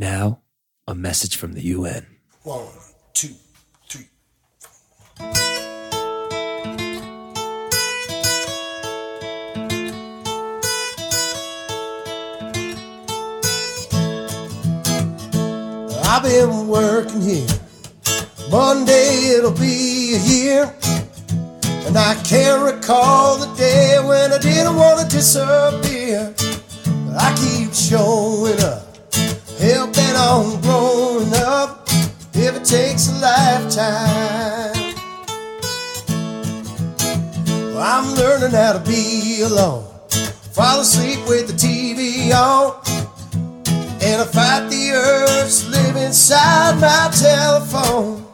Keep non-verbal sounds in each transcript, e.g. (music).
Now, a message from the UN. One, two, three. I've been working here. Monday it'll be a year. And I can't recall the day when I didn't want to disappear. But I keep showing up, on growing up. If it takes a lifetime, well, I'm learning how to be alone. Fall asleep with the TV on. And I fight the urge to live inside my telephone.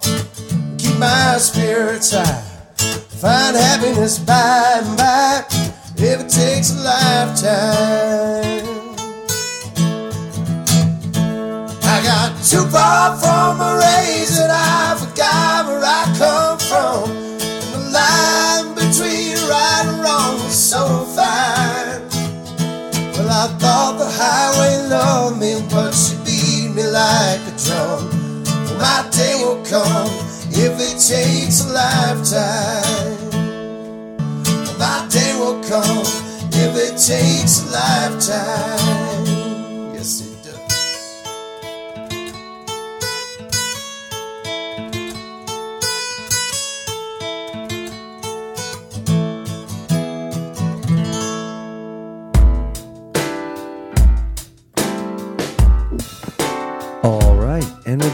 Keep my spirits high. Find happiness by and by. If it takes a lifetime. Too far from a race and I forgot where I come from. And the line between right and wrong is so fine. Well, I thought the highway loved me, but she beat me like a drum. Well, my day will come if it takes a lifetime. Well, my day will come if it takes a lifetime.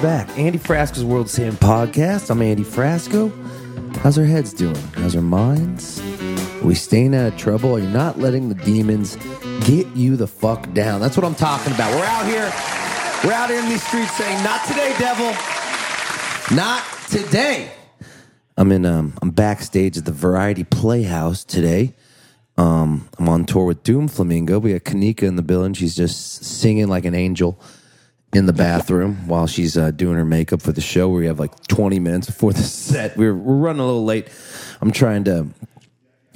We're back. Andy Frasco's World Saving Podcast. I'm Andy Frasco. How's our heads doing? How's our minds? Are we staying out of trouble? Are you not letting the demons get you the fuck down? That's what I'm talking about. We're out here. We're out here in these streets saying, "Not today, devil. Not today." I'm in. Um, I'm backstage at the Variety Playhouse today. Um, I'm on tour with Doom Flamingo. We got Kanika in the building. She's just singing like an angel in the bathroom while she's uh, doing her makeup for the show. We have like 20 minutes before the (laughs) set. We're we're running a little late. I'm trying to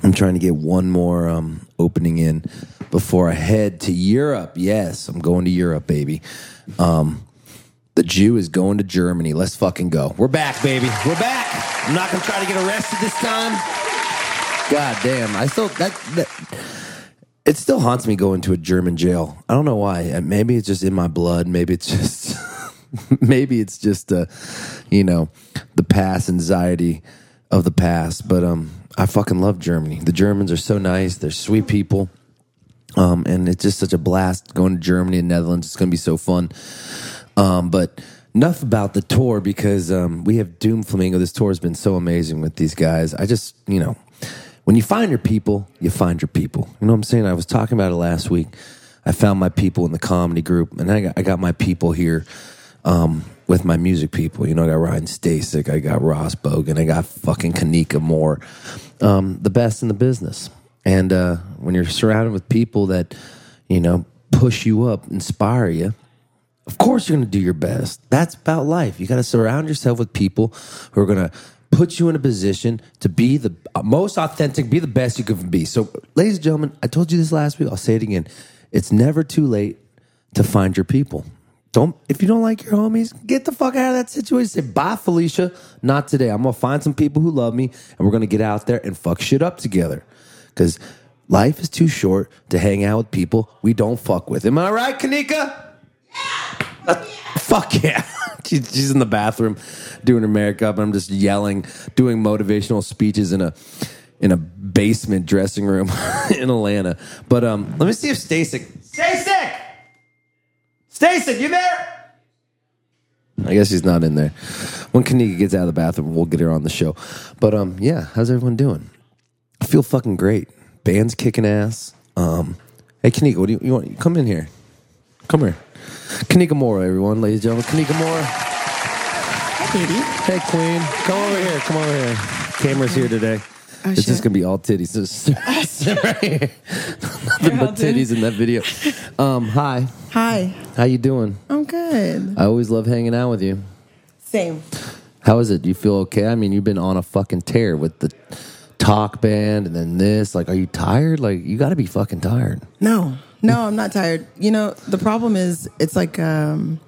I'm trying to get one more um, opening in before I head to Europe. Yes, I'm going to Europe, baby. Um, the Jew is going to Germany. Let's fucking go. We're back, baby. We're back. I'm not gonna try to get arrested this time. God damn. I still that, that it still haunts me going to a German jail. I don't know why. Uh, Maybe it's just in my blood. Maybe it's just (laughs) maybe it's just uh you know, the past anxiety of the past, but um I fucking love Germany. The Germans are so nice. They're sweet people. Um and it's just such a blast going to Germany and Netherlands. It's going to be so fun. Um but enough about the tour because um we have Doom Flamingo. This tour has been so amazing with these guys. I just, you know, when you find your people, you find your people. You know what I'm saying? I was talking about it last week. I found my people in the comedy group, and I got, I got my people here um, with my music people. You know, I got Ryan Stasik, I got Ross Bogan, I got fucking Kanika Moore, um, the best in the business. And uh, when you're surrounded with people that, you know, push you up, inspire you, of course you're going to do your best. That's about life. You got to surround yourself with people who are going to put you in a position to be the most authentic, be the best you can be. So, ladies and gentlemen, I told you this last week. I'll say it again. It's never too late to find your people. Don't if you don't like your homies, get the fuck out of that situation. Say bye, Felicia. Not today. I'm gonna find some people who love me, and we're gonna get out there and fuck shit up together. Because life is too short to hang out with people we don't fuck with. Am I right, Kanika? Uh, fuck yeah. (laughs) (laughs) She- She's in the bathroom doing her makeup, and I'm just yelling, doing motivational speeches in a in a basement dressing room (laughs) in Atlanta. But um, let me see if Stasik, Stasik, Stasik, you there? I guess she's not in there. When Kanika gets out of the bathroom, we'll get her on the show. But um, yeah, how's everyone doing? I feel fucking great. Band's kicking ass. Um, hey, Kanika, what do you, you want? Come in here. Come here. Kanika Moore, everyone, ladies and gentlemen. Kanika Moore. Hi, baby. Hey, Queen. Come over here. Come over here. Camera's here today. Oh, it's shit. just gonna be all titties. Just (laughs) (laughs) right here. (laughs) Nothing but titties in that video. Um, hi. Hi. How you doing? I'm good. I always love hanging out with you. Same. How is it? Do you feel okay? I mean, you've been on a fucking tear with the talk band and then this. Like, are you tired? Like, you got to be fucking tired. No, no, I'm not tired. You know, the problem is, it's like, um,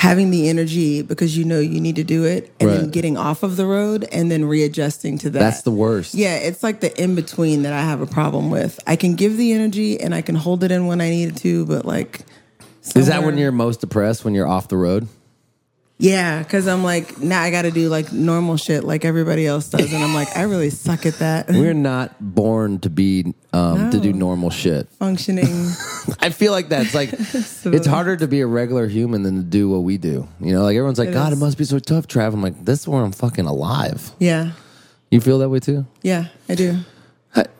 having the energy because you know you need to do it and then getting off of the road and then readjusting to that. That's the worst. Yeah, it's like the in between that I have a problem with. I can give the energy and I can hold it in when I need it to, but like Is that when you're most depressed when you're off the road? Yeah, because I'm like now I got to do like normal shit like everybody else does, and I'm like I really suck at that. (laughs) We're not born to be um, to do normal shit. functioning. (laughs) I feel like that's like (laughs) it's harder to be a regular human than to do what we do. You know, like everyone's like, It God, is. it must be so tough traveling. I'm like, this is where I'm fucking alive. yeah, You feel that way too? yeah, I do.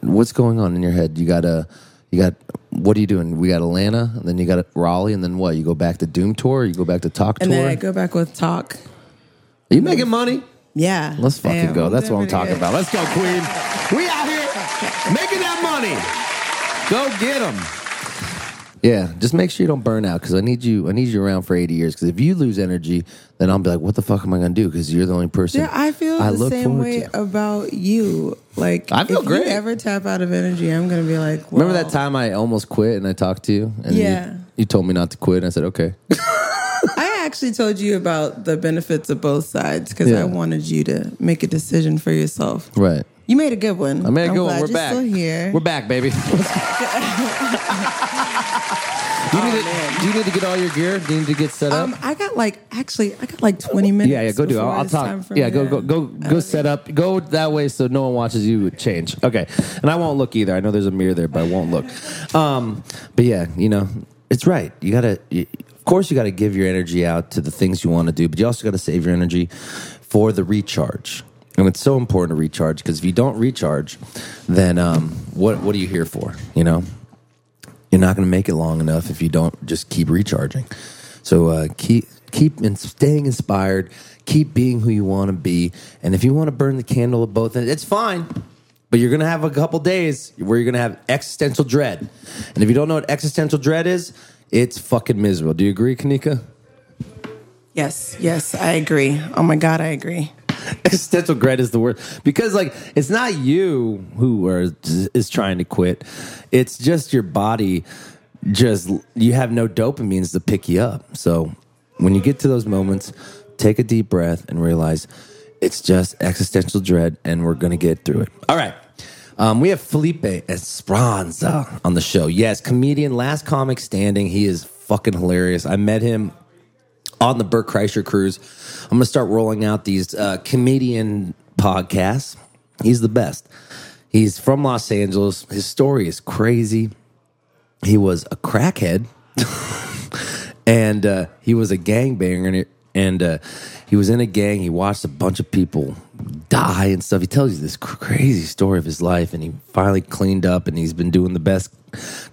What's going on in your head? You got a, you got. What are you doing? We got Atlanta, and then you got Raleigh, and then what? You go back to Doom Tour. Or you go back to Talk And Tour. then I go back with talk. Are you making money? Yeah, Let's fucking Damn, go. That's what I'm talking good. about. Let's go, Queen. We out here making that money. Go get them. Yeah, just make sure you don't burn out because I need you. I need you around for 80 years. Because if you lose energy, then I'll be like, "What the fuck am I going to do?" Because you're the only person. Yeah, I feel the look same forward way to. about you. Like, I feel if great. you ever tap out of energy, I'm gonna be like, Remember that time I almost quit and I talked to you? And you- Yeah. You, told me not to quit. And I said, "Okay." (laughs) I actually told you about the benefits of both sides because Yeah. I wanted you to make a decision for yourself. right. You made a good one. I made a I'm good one. We're back. We're back, baby. (laughs) do, you need to, do you need to get all your gear? Do you need to get set up? um, I got like actually, I got like 20 minutes. Yeah, yeah, go do it. I'll, I'll talk. Yeah, go, go, go, go. Set up. Go that way so no one watches you change. Okay, and I won't look either. I know there's a mirror there, but I won't look. Um, but yeah, you know, it's right. You gotta. You, of course, you got to give your energy out to the things you want to do, but you also got to save your energy for the recharge. And it's so important to recharge because if you don't recharge, then um, what what are you here for? You know, you're not going to make it long enough if you don't just keep recharging. So uh, keep keep in, staying inspired, keep being who you want to be, and if you want to burn the candle at both ends, it's fine. But you're going to have a couple days where you're going to have existential dread, and if you don't know what existential dread is, it's fucking miserable. Do you agree, Kanika? Yes, yes, I agree. Oh my god, I agree. (laughs) existential dread is the word because like it's not you who are is trying to quit it's just your body just you have no dopamines to pick you up so when you get to those moments take a deep breath and realize it's just existential dread and we're gonna get through it all right um, we have Felipe Esparza on the show. Yes, comedian, last comic standing. He is fucking hilarious. I met him on the Bert Kreischer cruise. I'm going to start rolling out these uh, comedian podcasts. He's the best. He's from Los Angeles. His story is crazy. He was a crackhead (laughs) and uh, he was a gangbanger and uh, he was in a gang. He watched a bunch of people die and stuff. He tells you this cr- crazy story of his life, and he finally cleaned up, and he's been doing the best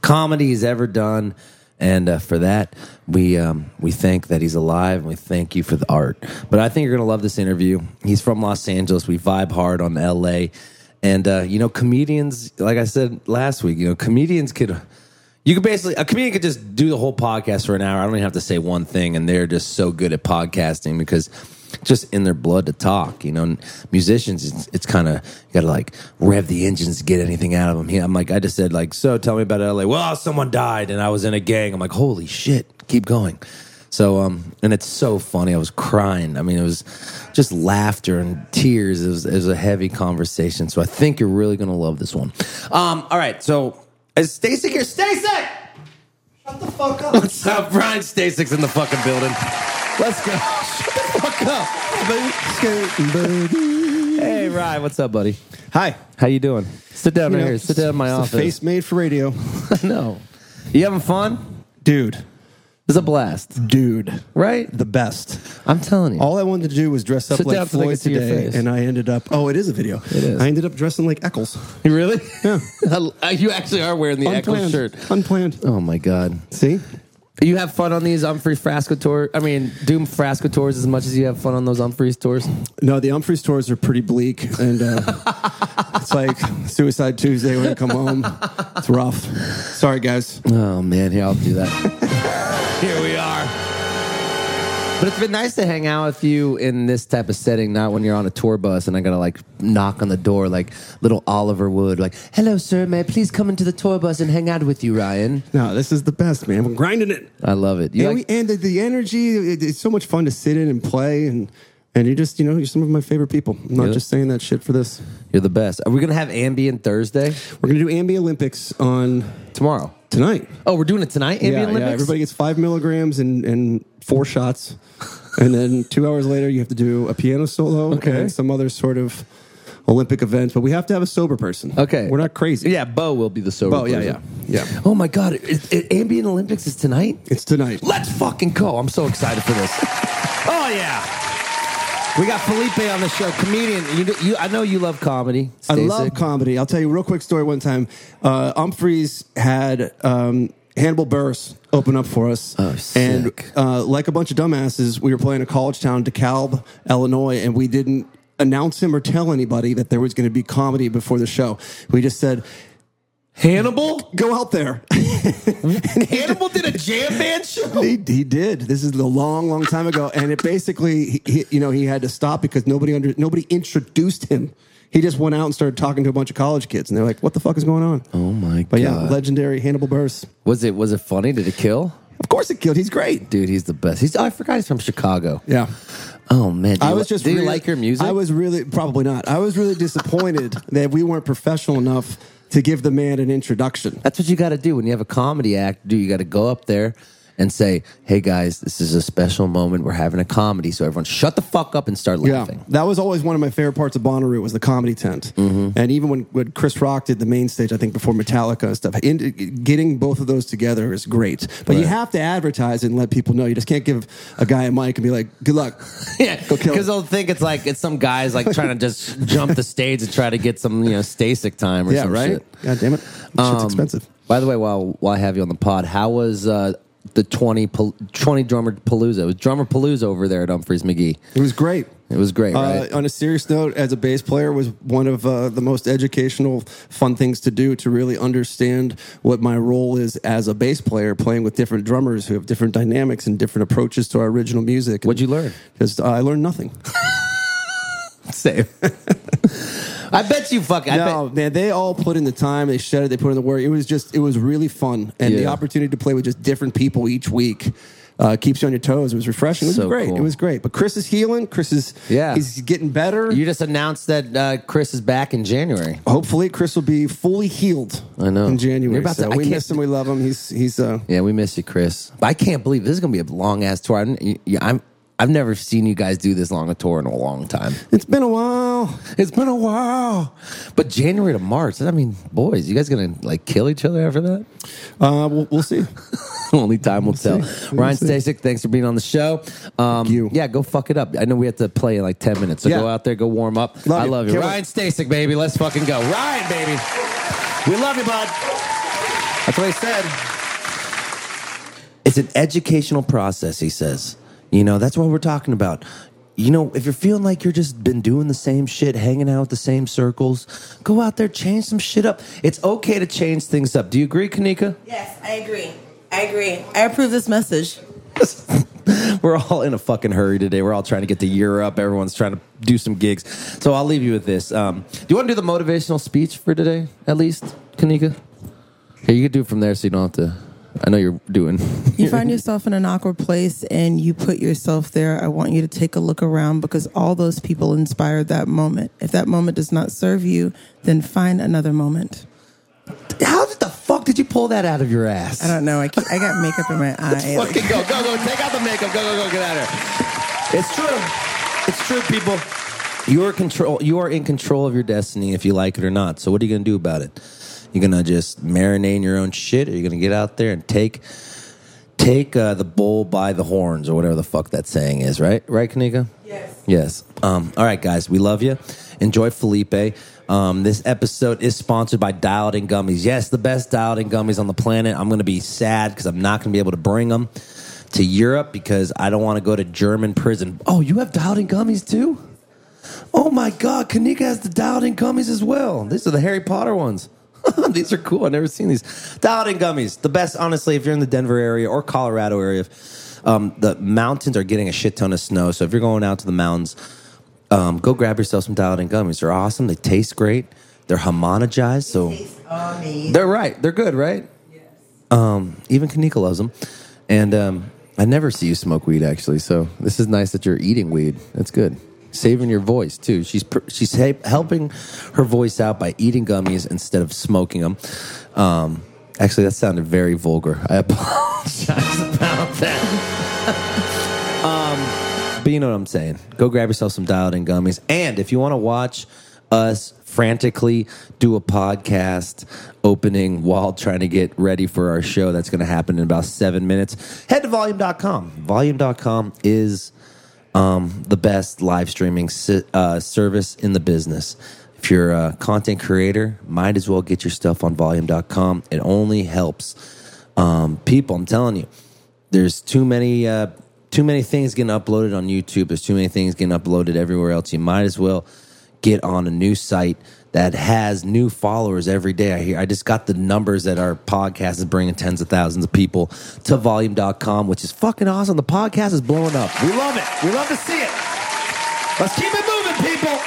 comedy he's ever done. And uh, for that, we um, we thank that he's alive, and we thank you for the art. But I think you're gonna love this interview. He's from Los Angeles. We vibe hard on L.A. And uh, you know, comedians, like I said last week, you know, comedians could. You could basically a comedian could just do the whole podcast for an hour. I don't even have to say one thing, and they're just so good at podcasting because just in their blood to talk. You know, musicians, it's, it's kind of you got to like rev the engines to get anything out of them. I'm like, I just said like, so tell me about LA. Well, someone died, and I was in a gang. I'm like, holy shit, keep going. So, um, and it's so funny. I was crying. I mean, it was just laughter and tears. It was, it was a heavy conversation. So I think you're really to love this one. Um, all right. So is Stasik here? Stasik! Shut the fuck up. (laughs) What's up? Ryan Stasik's in the fucking building. Let's go. Fuck up. Hey, Ryan. What's up, buddy? Hi. How you doing? Sit down You right know, here. Sit down in my it's office. face made for radio. (laughs) no. You having fun? Dude. It's a blast, Dude. right? The best. I'm telling you. All I wanted to do was dress up Sit down like so they can Floyd see your today, face. and I ended up. Oh, it is a video. It is. I ended up dressing like Eckels. You really? Yeah. (laughs) you actually are wearing the Unplanned. shirt. Unplanned. Oh my god. See? You have fun on these Umphrey Frasco tours. I mean, Doom Frasco tours as much as you have fun on those Umphrey's tours. No, the Umphrey's tours are pretty bleak, and uh, (laughs) it's like Suicide Tuesday when you come home. It's rough. Sorry, guys. Oh man, here I'll do that. (laughs) here we are. But it's been nice to hang out with you in this type of setting, not when you're on a tour bus and I gotta like knock on the door like little Oliver Wood, like, "Hello, sir, may I please come into the tour bus and hang out with you, Ryan?" No, this is the best, man. We're grinding it. I love it. You Yeah, like- we, and the, the energy, it, it's so much fun to sit in and play. And, and you're just, you know, you're some of my favorite people. I'm not Yeah. just saying that shit for this. you're the best. Are we gonna have ambient Thursday We're going to do Ambi Olympics on tomorrow? Tonight. Oh, we're doing it tonight. Ambient yeah, Olympics. yeah, everybody gets five milligrams and, and four shots. and then two hours later, you have to do a piano solo Okay. and some other sort of Olympic event. But we have to have a sober person. Okay, We're not crazy. Yeah, Bo will be the sober. Oh, yeah, yeah. person. Yeah. Oh my God, it, it, ambient Olympics is tonight. It's tonight. Let's fucking go. I'm so excited for this. (laughs) Oh, yeah. We got Felipe on the show, comedian. You, you, I know you love comedy. I love comedy. I'll tell you a real quick story. One time, uh, Umphreys had um, Hannibal Buress open up for us, Oh, and uh, like a bunch of dumbasses, we were playing a college town, DeKalb, Illinois, and we didn't announce him or tell anybody that there was going to be comedy before the show. We just said, Hannibal? "Go out there." (laughs) Hannibal did a jam band show? He, he did. This is a long, long time ago, and it basically, he, he- you know, he had to stop because nobody under nobody introduced him. He just went out and started talking to a bunch of college kids, and they're like, "What the fuck is going on?" Oh, my god. But yeah, God. legendary Hannibal Buress. Was it was it funny? Did it kill? Of course, it killed. He's great. Dude, he's the best. He's I forgot he's from Chicago. Yeah, Oh man, do I was li- just. Do you really- like your music? I was really probably not. I was really disappointed that we weren't professional enough to give the man an introduction. That's what you got to do when you have a comedy act. Do you got to go up there and say, "Hey guys, this is a special moment. We're having a comedy, so everyone shut the fuck up and start laughing." Yeah, that was always one of my favorite parts of Bonnaroo was the comedy tent. Mm-hmm. And even when, when Chris Rock did the main stage, I think before Metallica and stuff, in, getting both of those together is great. But you have to advertise and let people know. You just can't give a guy a mic and be like, "Good luck." (laughs) Yeah, Go kill because they'll think it's like it's some guys like trying to just (laughs) jump the stage and try to get some you know Stasik time or yeah, some right. shit. God damn it, shit's Um, expensive. By the way, while while I have you on the pod, how was uh, the 20, 20 drummer palooza? It was drummer palooza over there at Umphrey's McGee. It was great. It was great, right? Uh, on a serious note, as a bass player, was one of uh, the most educational, fun things to do to really understand what my role is as a bass player, playing with different drummers who have different dynamics and different approaches to our original music. What'd you learn? Just uh, I learned nothing. (laughs) Same. (laughs) I bet you fuck. I no, bet, man, they all put in the time. They shed it. They put in the work. It was just, it was really fun, and the opportunity to play with just different people each week. Uh, keeps you on your toes. It was refreshing. It was So great. cool. It was great. But Chris is healing. Chris is Yeah. He's getting better. you just announced that uh, Chris is back in January. Hopefully, Chris will be fully healed. I know. in January. About So to- we miss him. We love him. He's he's uh Yeah, we miss you, Chris. But I can't believe this is gonna be a long ass tour. I'm, yeah, I'm. I've never seen you guys do this long a tour in a long time. It's been a while. It's been a while, but January to March. I mean, boys, you guys gonna like kill each other after that? Uh, we'll, we'll see. (laughs) Only time will tell. see. We'll Ryan see. Stasik, thanks for being on the show. Um, you. Yeah, go fuck it up. I know we have to play in like 10 minutes, so Yeah. go out there, go warm up. Love I you. love you. Can't. Ryan Stasik, baby. Let's fucking go. Ryan, baby. We love you, bud. That's what he said. It's an educational process, he says. You know, that's what we're talking about. You know, if you're feeling like you're just been doing the same shit, hanging out with the same circles, go out there, change some shit up. It's okay to change things up. Do you agree, Kanika? Yes, I agree. I agree. I approve this message. (laughs) We're all in a fucking hurry today. We're all trying to get the year up. Everyone's trying to do some gigs. So I'll leave you with this. Um, do you want to do the motivational speech for today, at least, Kanika? Here, you can do it from there so you don't have to. I know you're doing. You (laughs) find yourself in an awkward place and you put yourself there. I want you to take a look around because all those people inspired that moment. If that moment does not serve you, then find another moment. How did the fuck did you pull that out of your ass? I don't know. I, keep, I got makeup in my (laughs) eye. Let's Fucking go, go, go. Take out the makeup. Go, go, go. Get out of here. It's true. It's true, people. You're control. You are in control of your destiny if you like it or not. So what are you gonna do about it? You're gonna just marinate in your own shit, or you're gonna get out there and take take uh, the bull by the horns, or whatever the fuck that saying is. Right, right, Kanika? Yes. Yes. Um, all right, guys, we love you. Enjoy Felipe. Um, this episode is sponsored by Dialed In Gummies. Yes, the best Dialed In Gummies on the planet. I'm going to be sad because I'm not going to be able to bring them to Europe because I don't want to go to German prison. Oh, you have Dialed In Gummies too? Oh my God, Kanika has the Dialed In Gummies as well. These are the Harry Potter ones. (laughs) these are cool. I've never seen these. Dialed In Gummies. The best, honestly, if you're in the Denver area or Colorado area. Um, the mountains are getting a shit ton of snow, so if you're going out to the mountains, um, go grab yourself some dialed in gummies. They're awesome. They taste great. They're homogenized, so they're right. They're good, right? Um, even Kanika loves them, and um, I never see you smoke weed actually. So this is nice that you're eating weed. That's good. Saving your voice too. She's she's he- helping her voice out by eating gummies instead of smoking them. Um, actually, that sounded very vulgar. I (laughs) apologize about that. (laughs) Um, but you know what I'm saying. Go grab yourself some dialed in gummies. And if you want to watch us frantically do a podcast opening while trying to get ready for our show that's going to happen in about seven minutes, head to volume.com. Volume.com is um, the best live streaming si- uh, service in the business. If you're a content creator, might as well get your stuff on volume.com. It only helps um, people. I'm telling you, there's too many uh, too many things getting uploaded on YouTube. There's too many things getting uploaded everywhere else. You might as well get on a new site that has new followers every day. I hear I just got the numbers that our podcast is bringing tens of thousands of people to volume.com, which is fucking awesome. The podcast is blowing up. We love it. We love to see it. Let's keep it moving, people.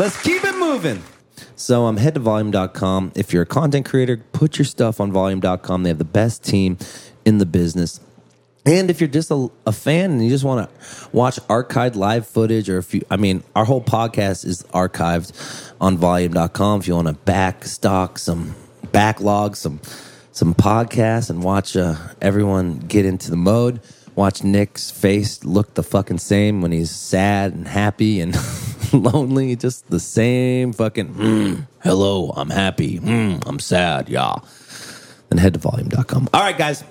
Let's keep it moving. So um, head to volume.com. If you're a content creator, put your stuff on volume.com. They have the best team in the business. And if you're just a, a fan and you just want to watch archived live footage, or if you, I mean, our whole podcast is archived on volume.com. If you want to back stock some backlog, some, some podcasts and watch uh, everyone get into the mode, watch Nick's face look the fucking same when he's sad and happy and (laughs) lonely, just the same fucking, "Mm, hello, I'm happy, mm, I'm sad, yeah. Then head to volume.com. All right, guys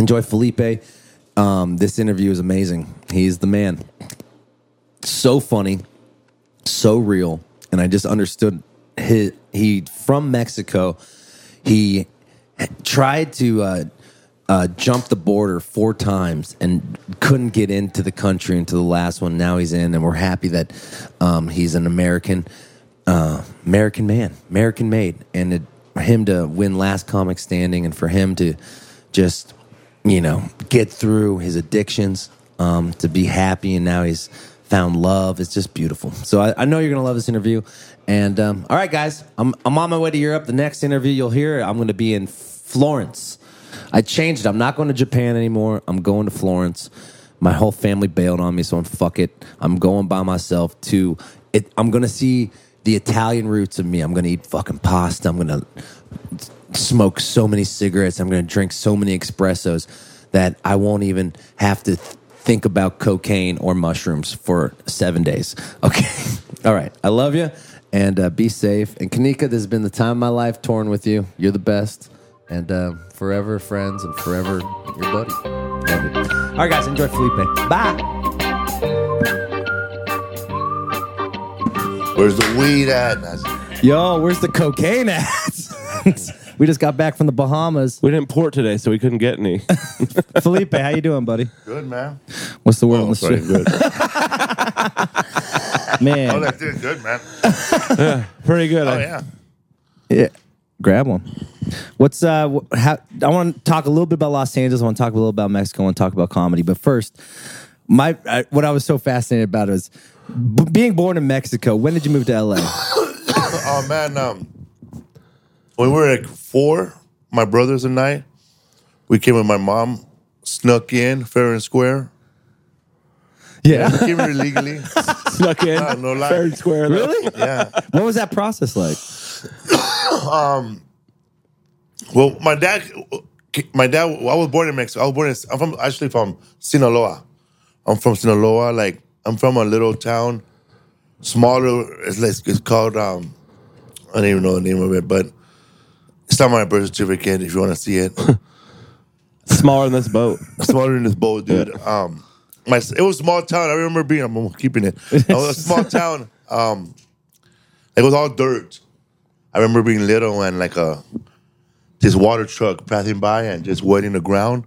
enjoy Felipe. Um, this interview is amazing. He's the man. So funny, so real, and I just understood his, he from Mexico. He tried to uh, uh, jump the border four times and couldn't get into the country until the last one. Now he's in, and we're happy that um, he's an American, uh, American man, American made, and it, him to win last comic standing, and for him to just you know get through his addictions, um, to be happy, and now he's found love. It's just beautiful. So I, I know you're gonna love this interview. And um, all right, guys, I'm I'm on my way to Europe. The next interview you'll hear, I'm gonna be in Florence. I changed it. I'm not going to Japan anymore. I'm going to Florence. My whole family bailed on me, so I'm fuck it. I'm going by myself to it. I'm to see the Italian roots of me. I'm to eat fucking pasta. I'm to smoke so many cigarettes. I'm going to drink so many espressos that I won't even have to th- think about cocaine or mushrooms for seven days. (laughs) Okay. All right. I love you and uh, be safe. And Kanika, this has been the time of my life touring with you. You're the best. And uh, forever friends and forever your buddy. Love you. All right, guys. Enjoy Felipe. Bye. Where's the weed at? Yo, where's the cocaine at? (laughs) we just got back from the Bahamas. We didn't port today, so we couldn't get any. (laughs) Felipe, how you doing, buddy? Good, man. What's the word on (laughs) Oh, the pretty street? good. Man. Oh, that's doing good, man. Pretty good. Oh, I- yeah. Yeah, grab one. What's uh? wh- How, I want to talk a little bit about Los Angeles. I want to talk a little about Mexico. I want to talk about comedy. But first, my I, what I was so fascinated about is b- being born in Mexico. When did you move to LA? (coughs) Oh, man. Um, when we were like four, my brothers and I, we came with my mom, snuck in fair and square. Yeah, We came here illegally. (laughs) Snuck in. No, no lie. Fair and square. though. really? Yeah. What was that process like? (coughs) um, Well, my dad, my dad, I was born in Mexico. I was born in, I'm from, actually from Sinaloa. I'm from Sinaloa. Like, I'm from a little town, smaller, it's, like, it's called, um, I don't even know the name of it, but it's on my birth certificate if you want to see it. (laughs) Smaller than this boat. smaller than this boat, dude. Um, my it was a small town. I remember being. I'm keeping it. (laughs) It was a small town. Um, it was all dirt. I remember being little and like a this water truck passing by and just wetting the ground.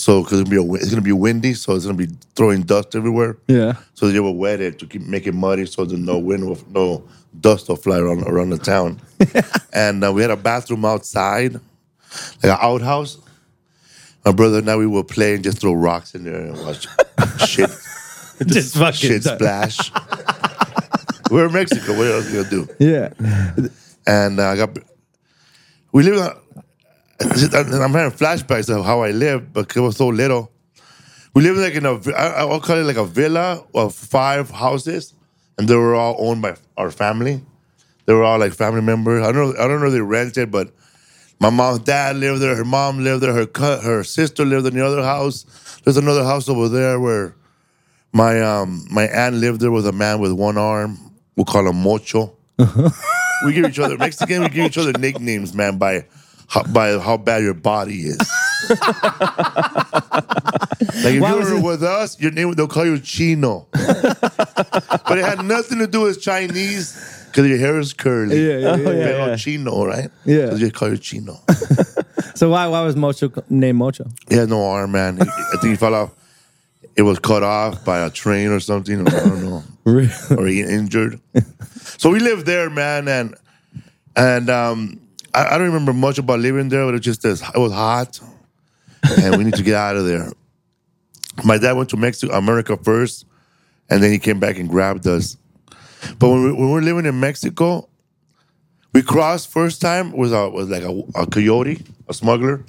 So because it's gonna be a, it's gonna be windy, so it's gonna be throwing dust everywhere. Yeah. So they will wet it to keep make it muddy, so there's no wind, will, no dust will fly around around the town. (laughs) and uh, we had a bathroom outside, like an outhouse. My brother and I, we would play and just throw rocks in there and watch (laughs) shit, Just fucking shit splash. We're in Mexico. What else you gonna do? Yeah. And uh, I got, we live. I'm having flashbacks of how I lived, but I was so little. We lived like in a, I'll call it like a villa of five houses, and they were all owned by our family. They were all like family members. I don't know. I don't know if they rented, but my mom's dad lived there. Her mom lived there. Her her sister lived in the other house. There's another house over there where my um my aunt lived there with a man with one arm. We'll call him Mocho. we give each other Mexican. We give each other nicknames, man, by how, by how bad your body is. (laughs) like if Why you was were it- with us, your name they'll call you Chino, (laughs) but it had nothing to do with Chinese because your hair is curly. Yeah, yeah, yeah. Pero yeah. Chino, right? Yeah. so they call you Chino. (laughs) So why why was Mocho named Mocho? He had no arm, man. He- I think he fell off. It was cut off by a train or something. I don't know. Really? or he injured. so we lived there, man, and and um, I, I don't remember much about living there, but it was just this, it was hot, and we need to get out of there. My dad went to Mexico, America first, and then he came back and grabbed us. But when we, when we were living in Mexico, we crossed first time was a was like a, a coyote, a smuggler,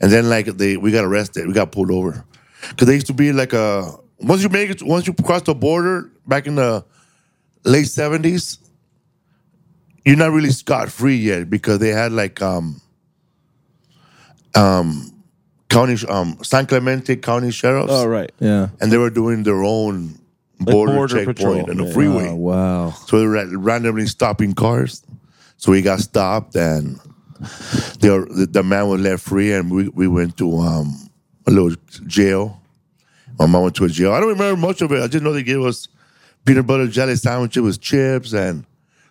and then like they we got arrested, we got pulled over because they used to be like a once you make it once you cross the border back in the late seventies, you're not really scot free yet because they had like um um county um San Clemente County sheriffs, Oh, right. Yeah. and they were doing their own border, border checkpoint and the freeway. Oh wow. So they were randomly stopping cars. So we got stopped and the the, man was left free and we, we went to um, a little jail. My mom went to a jail. I don't remember much of it. I just know they gave us peanut butter jelly sandwiches with chips and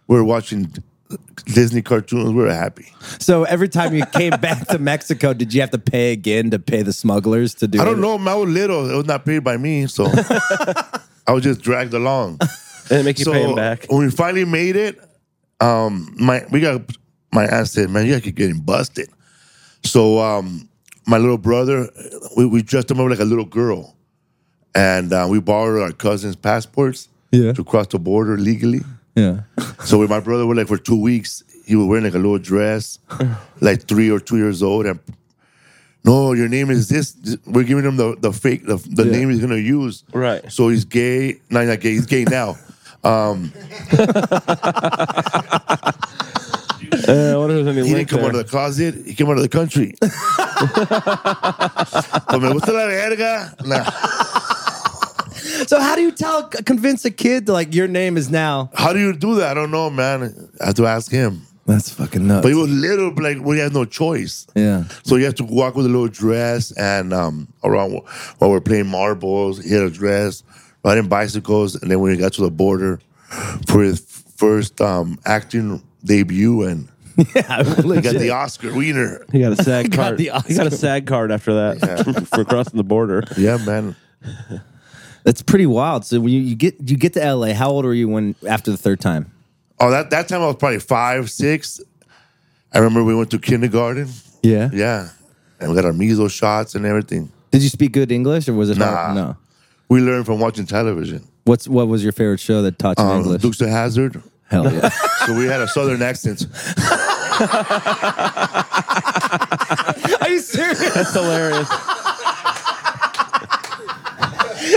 were watching Disney cartoons. We were happy. So every time you came back to Mexico, did you have to pay again to pay the smugglers to do I don't it? know. I was little. It was not paid by me. So (laughs) I was just dragged along. And they make you pay him back. when we finally made it, um, my we got my aunt said, "Man, you keep getting busted." So um, my little brother, we, we dressed him up like a little girl, and uh, we borrowed our cousins' passports Yeah. to cross the border legally. Yeah. (laughs) So with my brother, we're like for two weeks, he was wearing like a little dress, (laughs) like three or two years old, and no, your name is this. We're giving him the the fake the, the Yeah. name he's gonna use. Right. So he's gay. No, he's not gay. He's gay now. (laughs) Uh, I wonder if He didn't come there. out of the closet. He came out of the country. But me gusta la verga. Nah. So how do you tell convince a kid to like your name is now? How do you do that? I don't know, man. I have to ask him. That's fucking nuts. But he was little, like we had no choice. yeah. So you have to walk with a little dress and um, around while we're playing marbles. He had a dress, riding bicycles, and then when he got to the border for his first um, acting debut, and (laughs) Yeah. he got the Oscar wiener. He got a (laughs) SAG card. he got a Oscar. SAG card after that (laughs) for crossing the border. Yeah, man. That's pretty wild. So when you, you get you get to LA, how old were you when after the third time? Oh, that that time I was probably five, six. I remember we went to kindergarten. Yeah. Yeah, and we got our measles shots and everything. Did you speak good English or was it Nah. hard? No. We learned from watching television. What's what was your favorite show that taught you Um, English? Dukes of Hazzard. Hell (laughs) yeah. So we had a southern accent. (laughs) Are you serious? That's hilarious.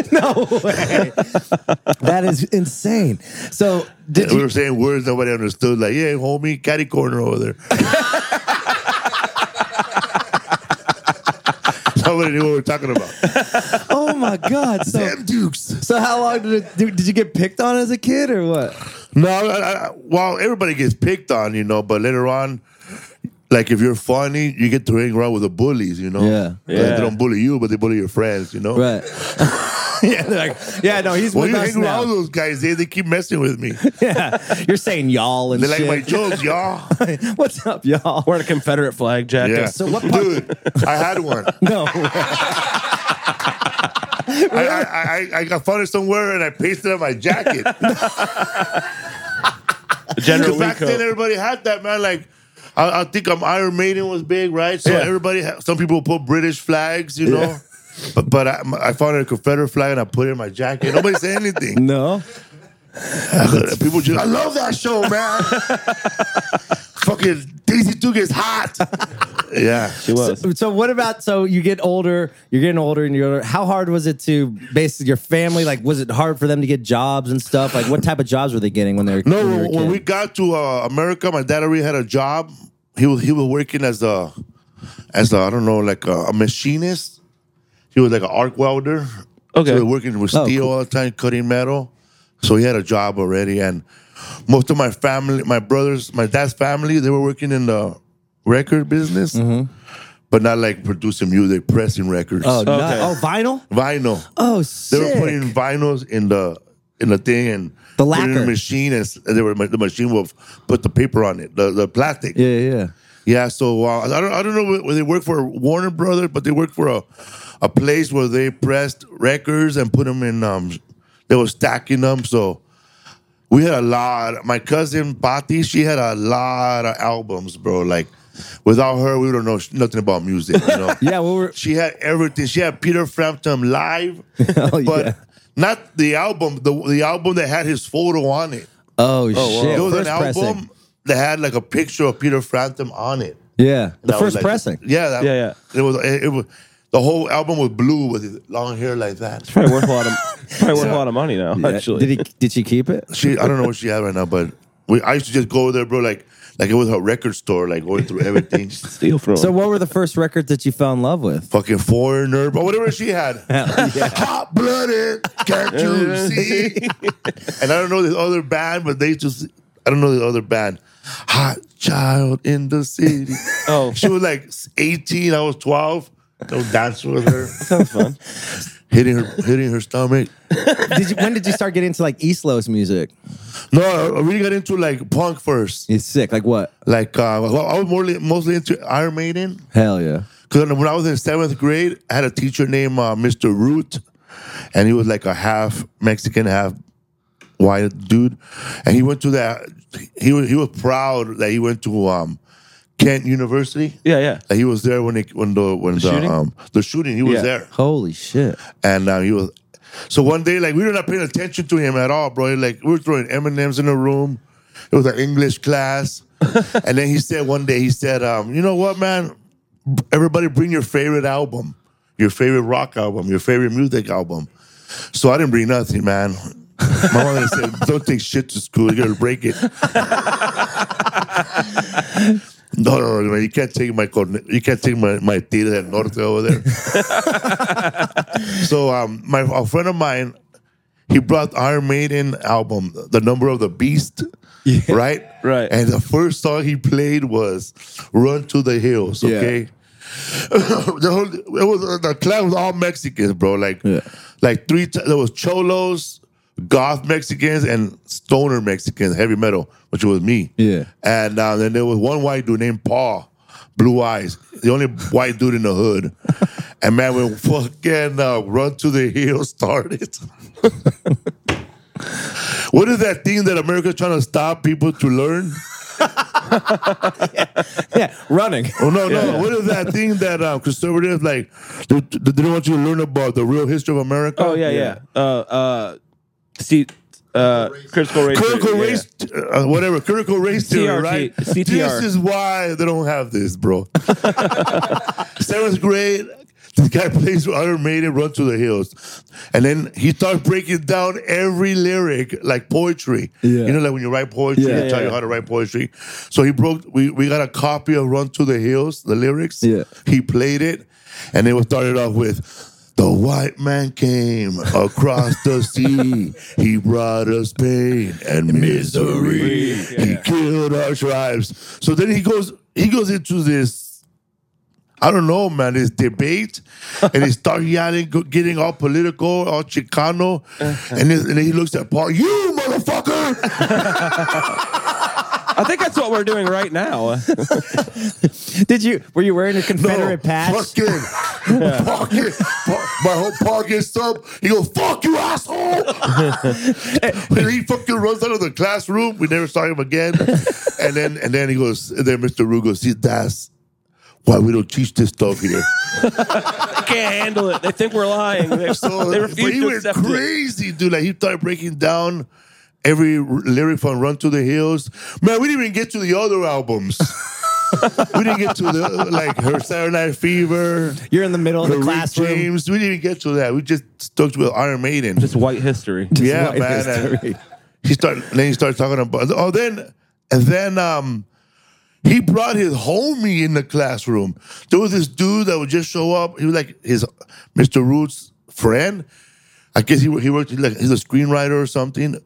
(laughs) No way. that is insane. So did we you were saying words nobody understood, like "Yeah, homie, catty corner over there." (laughs) nobody knew what we were talking about. Oh my god. So Damn Dukes. so how long did it did, did you get picked on as a kid or what? No, I, I, well, everybody gets picked on, you know, but later on, like if you're funny, you get to hang around with the bullies, you know. Yeah. Like, Yeah. they don't bully you, but they bully your friends, you know. Right. (laughs) yeah, they're like, yeah, no, he's When with you us hang around those guys, they, they keep messing with me. (laughs) Yeah. You're saying y'all and shit. They like my jokes, (laughs) y'all. What's up, y'all? Wearing a Confederate flag jacket. Yeah. So what part- Dude, I had one. No. I, I, I, I got found it somewhere and I pasted it on my jacket. General Because back then everybody had that, man. Like, I, I think um, Iron Maiden was big, right? So Yeah. everybody, ha- some people put British flags, you know. Yeah. But, but I, I found a Confederate flag and I put it in my jacket. Nobody said anything. (laughs) No. (laughs) People just, I love that show, man. (laughs) Fucking Daisy Duke is hot. (laughs) yeah. She was. So what about so you get older, you're getting older and you're older. How hard was it to basically your family? Like, was it hard for them to get jobs and stuff? Like, what type of jobs were they getting when they were No, when, were when, we got to uh, America, my dad already had a job. He was he was working as a as a, I don't know like a, a machinist. He was like an arc welder. Okay. so he was working with Oh, steel cool. all the time, cutting metal. So he had a job already, and most of my family, my brothers, my dad's family, they were working in the record business, but not like producing music, pressing records. oh, Okay. nice. oh, vinyl. vinyl. Oh, They were putting vinyls in the in the thing and The put it in the machine, and they were the machine will put the paper on it, the the plastic. yeah, yeah. Yeah, so uh, I don't I don't know where they work for Warner Brothers, but they work for a a place where they pressed records and put them in. Um, they were stacking them, so we had a lot. My cousin Patti, she had a lot of albums, bro. Like without her, we don't know nothing about music. You know. (laughs) Yeah, well, we're She had everything. She had Peter Frampton live, (laughs) Oh, but yeah. not the album. The the album that had his photo on it. oh, shit. There was First an pressing. album that had like a picture of Peter Frampton on it. Yeah, the first like- pressing. Yeah, that, Yeah, yeah. It was. It, it was. The whole album was blue with his long hair like that. Probably worth a lot of (laughs) probably worth a lot of money now. Yeah. Actually, Did he? Did she keep it? She, I don't know what she had right now, but we. I used to just go there, bro. Like, like it was a record store, like going through everything. (laughs) steal from So, what were the first records that you fell in love with? Fucking foreigner, but whatever she had. (laughs) Hot blooded, can't you see? and I don't know this other band, but they just. I don't know the other band. Hot child in the city. Oh. she was like 18. I was 12. I was dancing with her, (laughs) Sounds fun. hitting her, hitting her stomach. Did you, when did you start getting into like East Los music? No, I really got into like punk first. It's sick. Like what? Like, uh, well, I was more mostly into Iron Maiden. Hell yeah. Because when I was in seventh grade, I had a teacher named uh, Mr. Root, and he was like a half Mexican, half white dude. And he went to that. He was he was proud that he went to um, Kent University. Yeah, yeah. He was there when it when the when the, shooting? um the shooting. He was Yeah. there. Holy shit. And uh, he was. So one day, like we were not paying attention to him at all, bro. Like we were throwing M and M's in the room. It was an English class, (laughs) and then he said one day, he said, um, "You know what, man? Everybody bring your favorite album, your favorite rock album, your favorite music album." So I didn't bring nothing, man. My mother said, "Don't take shit to school. You're gonna break it." (laughs) No, no, no, man. You can't take my you can't take my my Tigres del Norte over there. (laughs) so, um, my a friend of mine, he brought Iron Maiden album, The Number of the Beast, right? Right. And the first song he played was "Run to the Hills." Yeah. Okay. (coughs) the whole it was the class was all Mexicans, bro. Like, Yeah. like three. There was cholos, goth Mexicans, and stoner Mexicans, heavy metal, which was me. Yeah. And uh, then there was one white dude named Paul, blue eyes, the only white dude in the hood. (laughs) and man, when fucking uh, Run to the Hills started. (laughs) what is that thing that America's trying to stop people to learn? (laughs) Yeah, running. Oh no, no! What is that thing that um, conservatives like? They, they don't want you to learn about the real history of America. Oh yeah, yeah. Uh, uh, see, uh, critical race. Critical yeah, race, uh, whatever, critical race (laughs) theory, CRT, right? CTR. This is why they don't have this, bro. (laughs) Seventh grade, this guy plays Iron Maiden, Run to the Hills. And then he starts breaking down every lyric like poetry. Yeah. You know, like when you write poetry, Yeah. they tell you how to write poetry. So he broke, we, we got a copy of Run to the Hills, the lyrics. Yeah. He played it, and it was started off with, the white man came across the (laughs) sea. He brought us pain and misery. He killed our tribes. So then he goes, he goes into this, I don't know, man, this debate, and he starts yelling, getting all political, all Chicano, uh-huh. and, then- and then he looks at Paul, you motherfucker! (laughs) I think that's what we're doing right now. (laughs) Did you? Were you wearing a Confederate patch? Fucking, (laughs) fucking, my whole paw gets up. He goes, "Fuck you, asshole!" (laughs) and he fucking runs out of the classroom. We never saw him again. And then, and then he goes, and then Mr. Ru goes, "See, that's why we don't teach this stuff here." I can't handle it. They think we're lying. They're, So, they but refuse he to went accept it. crazy, dude. Like he started breaking down every lyric from "Run to the Hills." Man, we didn't even get to the other albums. (laughs) we didn't get to the like her Saturday Night Fever. You're in the middle of the Rick classroom. James. We didn't even get to that. We just stuck with Iron Maiden. Just white history. yeah, white man. history. And he started. Then he started talking about. Oh, then and then um, he brought his homie in the classroom. There was this dude that would just show up. He was like his Mr. Root's friend. I guess he he worked like he's a screenwriter or something.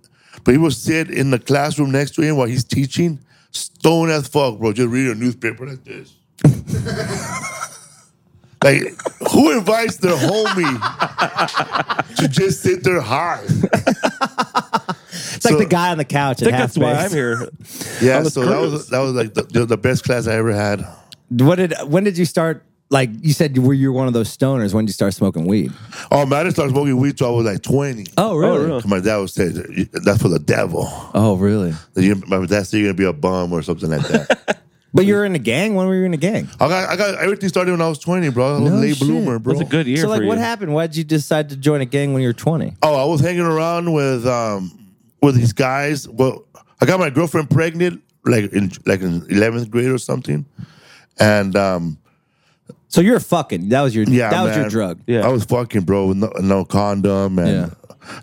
But he would sit in the classroom next to him while he's teaching, stone as fuck, bro. Just reading a newspaper like this. (laughs) like, who invites their homie to just sit there high? It's like the guy on the couch. I think that's why I'm here. Yeah, On the so that was that was like the, the best class I ever had. What did? When did you start? Like you said, you were you one of those stoners? When did you start smoking weed? Oh man, I didn't start smoking weed till I was like twenty. Oh, really? really? My dad would say that's for the devil. Oh, really? You- My dad said you're gonna be a bum or something like that. (laughs) But you were in a gang. When were you in a gang? I got I got everything started when I was twenty, bro. I was a No late shit. bloomer, bro. That's a good year so, for like, you. what happened? Why did you decide to join a gang when you were 20? Oh, I was hanging around with um with these guys. Well, I got my girlfriend pregnant like in like in eleventh grade or something, and um So you're fucking. That was your. yeah, that was your drug. Yeah. I was fucking bro with no, no condom and. Yeah.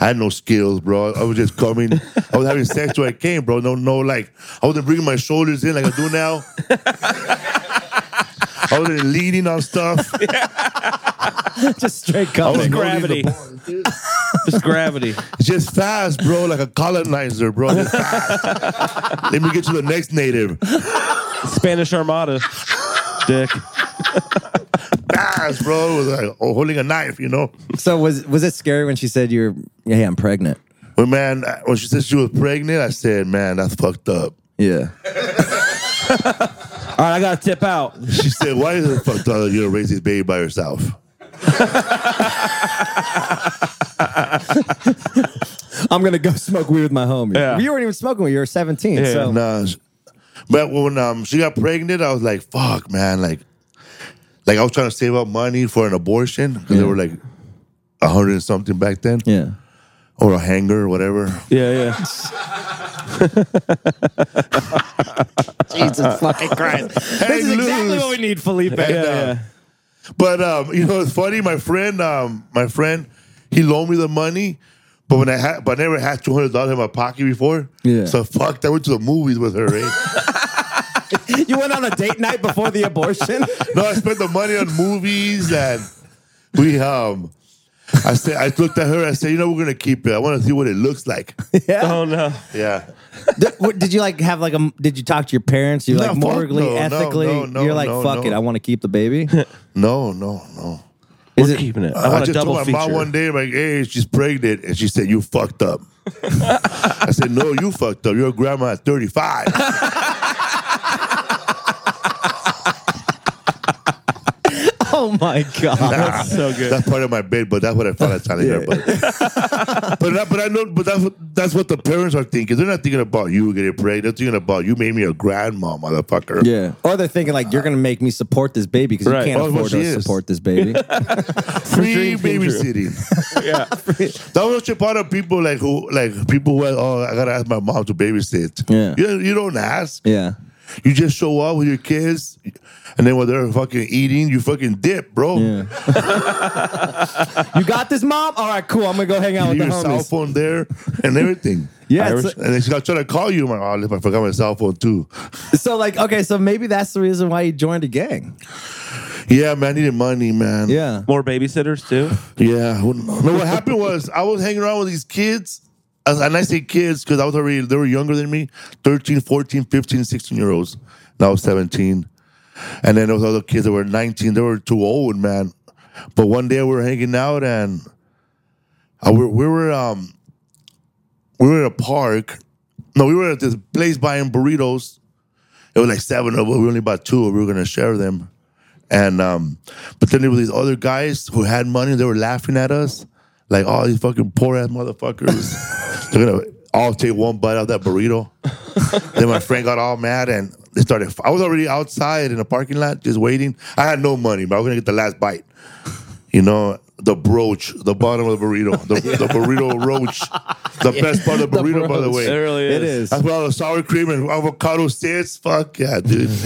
I had no skills, bro. I was just coming. I was having sex where I came, bro. No, no, like I wasn't bringing my shoulders in like I do now. I wasn't leaning on stuff. (laughs) Just straight coming. was gravity. gravity. Just gravity. Just fast, bro, like a colonizer, bro. Just fast. Let me get to the next native. Spanish Armada. Dick. (laughs) Fast, bro. Was like oh, holding a knife, you know. So was was it scary when she said you're? Hey, I'm pregnant. But man, when she said she was pregnant, I said, man, that's fucked up. Yeah. (laughs) All right, I got to tip out. She said, why is it fucked up that you're gonna raise this baby by yourself? (laughs) I'm gonna go smoke weed with my homie. Yeah. You weren't even smoking when you were 17. Yeah. so Nah, but when um she got pregnant, I was like, "Fuck, man!" Like, like I was trying to save up money for an abortion because they were like a hundred and something back then, yeah. or a hanger or whatever. Yeah, yeah. (laughs) Jesus fucking Christ. this Hang is exactly loose. what we need, Felipe. And, uh, But um, you know, it's funny. My friend, um, my friend, he loaned me the money. But when I had, but I never had two hundred dollars in my pocket before. Yeah. So fuck, I went to the movies with her. Eh? (laughs) (laughs) you went on a date night before the abortion? (laughs) no, I spent the money on movies and we um. I said, I looked at her. I said, you know, we're gonna keep it. I want to see what it looks like. (laughs) yeah. Oh, no. Yeah. Did, what- did you like have like a? Did you talk to your parents? You No, like fuck morally, no, no, ethically? no, no, you're like, no, fuck no. it. I want to keep the baby. No, no, no. Is We're it? keeping it. I I, want a just double told my feature. mom one day, like, hey, she's pregnant. And she said, you fucked up. I said, no, you fucked up. You're a grandma at 35. Oh my god. That's so good. That's part of my bed, but that's what I felt like telling her. But, (laughs) but, that- but I know, but that's what, that's what the parents are thinking. They're not thinking about you getting pregnant. They're thinking about you made me a grandma, motherfucker. Yeah. Or they're thinking like you're gonna make me support this baby because Right. you can't Oh, afford to is. support this baby. (laughs) (laughs) Free dream came true. babysitting. Yeah. That was shit part of people like who like people who oh I gotta ask my mom to babysit. Yeah. You, you don't ask. yeah. You just show up with your kids, and then when they're fucking eating, you fucking dip, bro. Yeah. you got this, mom? All right, cool. I'm gonna go hang out You with leave the your cell phone there and everything. (laughs) Yeah, and then she's gonna try to call you. I'm like, oh, I forgot my cell phone too. So like, okay, so maybe that's the reason why you joined a gang. Yeah, man, I needed money, man. Yeah. More babysitters, too? Yeah. When- No, what happened was I was hanging around with these kids. And I say kids because I was already, they were younger than me 13, 14, 15, 16 year olds. And I was 17. And then was other kids that were 19. They were too old, man. But one day we were hanging out and I, we, we were um we were in a park no, we were at this place buying burritos. It was like seven of us. We only bought two. We were gonna share them, and um, but then there were these other guys who had money. They were laughing at us, like, "Oh, these fucking poor ass motherfuckers." (laughs) They're gonna all take one bite out of that burrito. (laughs) then my friend got all mad and they started. I was already outside in the parking lot just waiting. I had no money, but I was gonna get the last bite. You know, the brooch, the bottom of the burrito, the, the burrito (laughs) roach, the best part of the burrito, by the way. It really is. It is. That's where all the sour cream and avocado sits. Fuck yeah, dude. (laughs)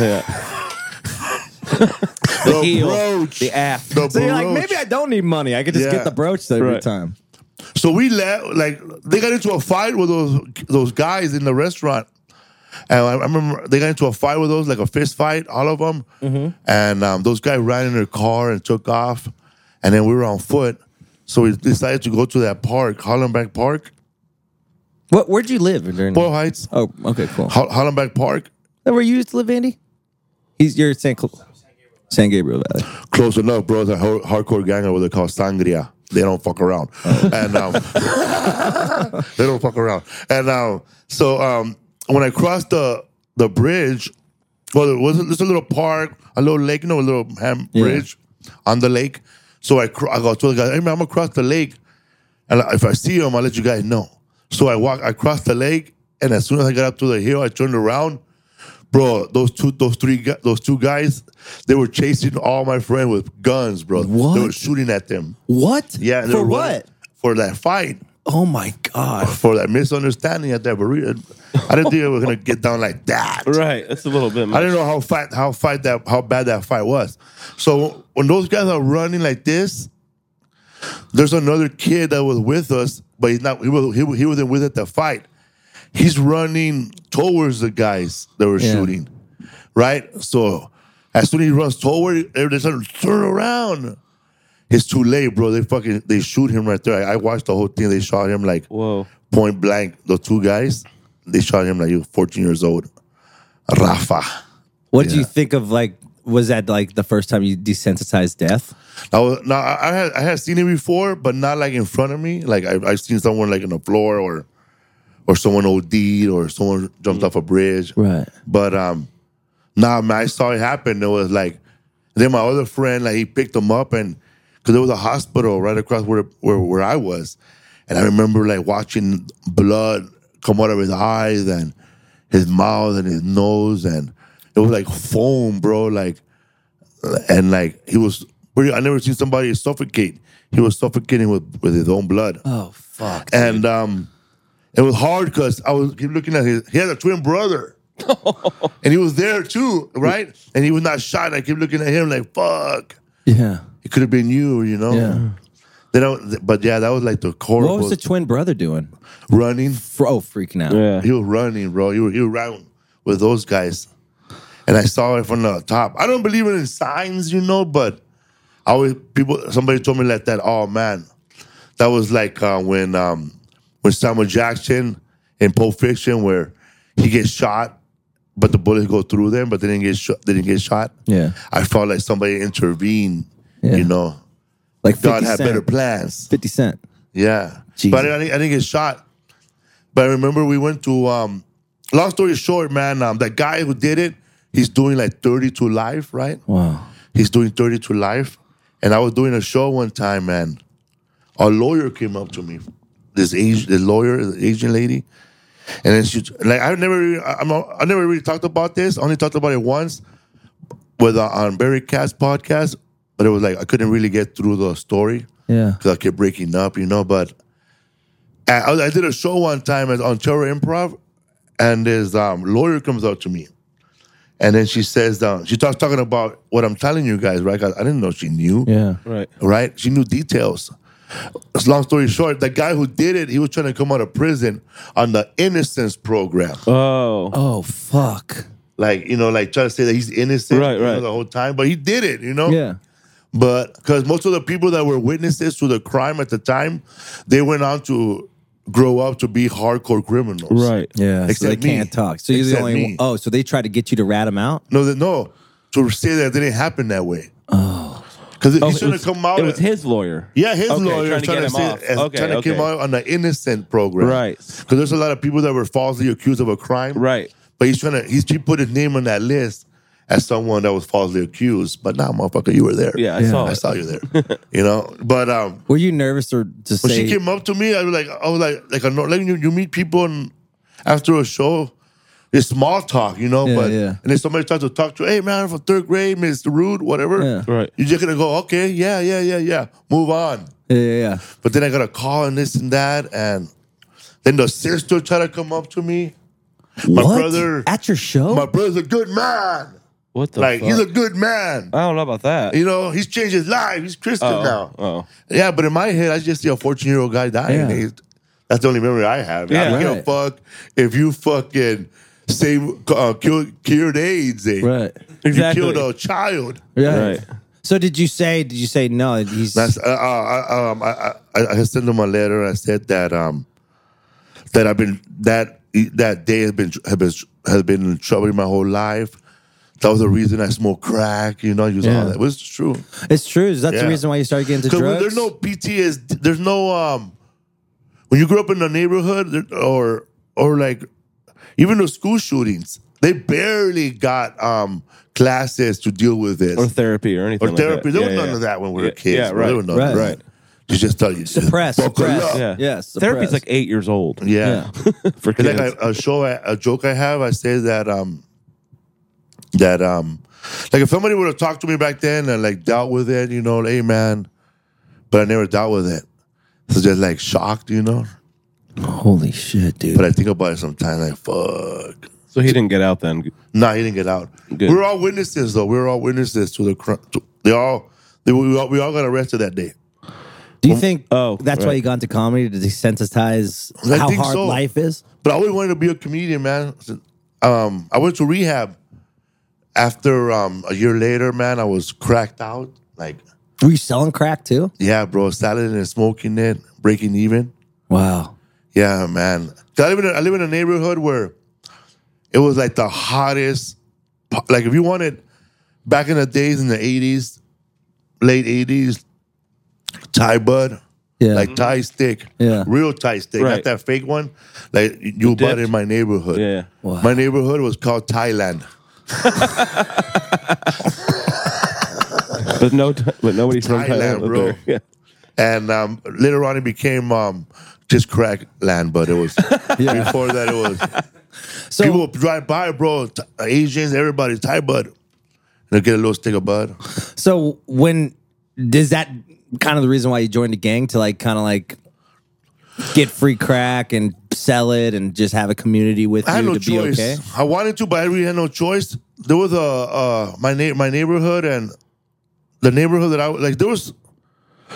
The the heel, brooch. the app. The so you're like, maybe I don't need money. I could just Yeah. get the brooch every Right. time. So we left. like they got into a fight with those those guys in the restaurant. And I, I remember they got into a fight with those, like a fist fight, all of them. And um, those guys ran in their car and took off. And then we were on foot. So we decided to go to that park, Hollenbeck Park, What? Where'd you live during? Boyle Heights, oh, okay, cool. Ho- Hollenbeck Park. That where you used to live, Andy? He's you're San Cl- San Gabriel Valley. Close enough, bro. It's a hard- hardcore gang over there called Sangra. They don't fuck around. And um, (laughs) they don't fuck around. And um, so um, when I crossed the the bridge, well, there was there's a little park, a little lake, you know, a little ham Yeah. bridge on the lake. So I cro- I go to the guy, hey man, I'm gonna cross the lake, and if I see him, I'll let you guys know. So I walk, I crossed the lake, and as soon as I got up to the hill, I turned around. Bro, those two, those three, those two guys, they were chasing all my friends with guns, bro. What? They were shooting at them. What? Yeah, For what? For that fight, Oh my god. (laughs) for that misunderstanding at that burrito. Uh, I didn't think it was gonna get down like that. Right. That's a little bit. Much. I didn't know how fight how fight that how bad that fight was. So when those guys are running like this, there's another kid that was with us, but he's not. He was he, was- he wasn't with at the fight. He's running towards the guys that were Yeah. shooting, right? So as soon as he runs toward, they start turn around. It's too late, bro. They fucking they shoot him right there. I, I watched the whole thing. They shot him like Whoa. point blank. The two guys, they shot him like he was 14 years old. Rafa. What do you think of like? Was that like the first time you desensitized death? Was, now I I had I had seen it before, but not like in front of me. Like I I've seen someone like on the floor or or someone OD'd or someone jumped off a bridge. Right. But um, nah, man, I saw it happen. It was like then my other friend like he picked him up and because there was a hospital right across where where where I was, and I remember like watching blood come out of his eyes and his mouth and his nose and it was like foam, bro. Like and like he was pretty, I never seen somebody suffocate. He was suffocating with, with his own blood. Oh fuck. And um it was hard because I was keep looking at his he had a twin brother. (laughs) and he was there too, right? And he was not shot. I keep looking at him like, fuck. yeah. It could have been you, you know? Yeah. Then I, but yeah, that was like the core What was the twin brother doing? running. Fro- oh, freaking out. Yeah. He was running, bro. He was, he was running with those guys. And I saw it from the top. I don't believe in signs, you know, but I always people somebody told me like that, oh man. That was like uh, when um when Samuel Jackson in Pulp Fiction where he gets shot, but the bullets go through them, but they didn't get shot they didn't get shot. Yeah. I felt like somebody intervened, Yeah. you know. Like 50 God had Cent. better plans. 50 Cent. Yeah. Jesus. But I I didn't get shot. But I remember we went to, um, long story short, man, um, that guy who did it, he's doing like 30 to life, right? Wow. He's doing 30 to life. And I was doing a show one time, man. A lawyer came up to me, this Asian, the lawyer, the Asian lady. And then she, like, I never, I'm, I never really talked about this. I only talked about it once with uh, on Barry Katz podcast. But it was like, I couldn't really get through the story Yeah. because I kept breaking up, you know. But I, I did a show one time at Ontario Improv, and this um, lawyer comes out to me, and then she says, um, she starts talking about what I'm telling you guys, right? 'Cause I didn't know she knew, Yeah. Right. right? She knew details. It's long story short, the guy who did it, he was trying to come out of prison on the innocence program. Oh. Oh fuck. Like, you know, like trying to say that he's innocent Right, you know, right. the whole time, but he did it, you know? Yeah. But because most of the people that were witnesses to the crime at the time, they went on to grow up to be hardcore criminals. Right. Yeah. so they me. can't talk. So you're the only me. one. Oh, so they tried to get you to rat them out? No, that no. To say that it didn't happen that way. Oh. because Oh, he's it trying was, to come out. It was his lawyer. Yeah, his Okay, lawyer trying to get him say- off. Okay, trying to okay. come out on the innocent program, Right. Because there's a lot of people that were falsely accused of a crime, Right. But he's trying to he's he put his name on that list as someone that was falsely accused. But nah, motherfucker, you were there. Yeah, I saw I it. saw you there. (laughs) you know, but um, Were you nervous or to when say? she came up to me, I was like, I was like, like, a, like you, you meet people and after a show, it's small talk, you know. Yeah, but yeah. and then somebody tries to talk to, you, hey man, from third grade, Mr. Rude, whatever. Yeah. Right. You're just gonna go, okay, yeah, yeah, yeah, yeah, move on. yeah, yeah, yeah. But then I got a call and this and that, and then the sister tried to come up to me. My what? brother, at your show? my brother's a good man. What the like fuck? he's a good man. I don't know about that. You know, he's changed his life. He's Christian oh, now. oh. Yeah, but in my head, I just see a 14 year old guy dying. Yeah. He's- That's the only memory I have. Yeah, I don't give a fuck if you fucking save, uh, kill, cured AIDS. eh? right. Exactly. You killed a child. Yeah. Right. So did you say? Did you say no? He's That's uh, uh, I, um, I, I, I sent him a letter. I said that um that I've been that that day has been has been has been in trouble my whole life. That was the reason I smoked crack. You know, use Yeah. all that. It was true. it's true. Is that the reason why you started getting into Because drugs? there's no PTSD. There's no um. When you grew up in the neighborhood, or or like even the school shootings, they barely got um classes to deal with this Or therapy or anything. or like therapy. that. There Yeah, was none of that when we were Yeah, kids. Yeah, bro. right. There was none Right. of that. You just tell you suppress, buckle suppress. Yeah. Yes, Therapy's like eight years old. Yeah. (laughs) For kids. like a, a show, a joke I have. I say that um that um like if somebody would have talked to me back then and like dealt with it, you know, hey man, but I never dealt with it. So just like shocked, you know. Holy shit, dude. But I think about it sometimes, like fuck. so he didn't get out then. Nah, he didn't get out. Good. We were all witnesses, though. We were all witnesses to the. cr- To, they all. They, we all we all got arrested that day. Do you think? oh, that's why you got into comedy to desensitize I how think hard so. life is? But I always wanted to be a comedian, man. Um, I went to rehab. After um, a year later, man, I was cracked out. Like, Were you selling crack too? yeah, bro, selling and smoking it, breaking even. Wow. Yeah, man. I live in a, I live in a neighborhood where it was like the hottest. Like if you wanted back in the days in the eighties, late eighties, Thai bud, Yeah. like Thai stick, Yeah. real Thai stick, Right. not that fake one. Like you bud dipped? in my neighborhood. Yeah. Wow. My neighborhood was called Thailand. But no, but nobody's from Thailand, Thailand, bro. there. Yeah. And um, later on, it became um, just crack land, but it was (laughs) before that. It was So people drive by, bro. T- Asians, everybody's Thai bud. They'll get a little stick of bud. so when does that kind of the reason why you joined the gang to like kind of like get free crack and sell it and just have a community with I had you no to choice. be okay? I wanted to, but I really had no choice. There was a uh, my na- my neighborhood and the neighborhood that I like. There was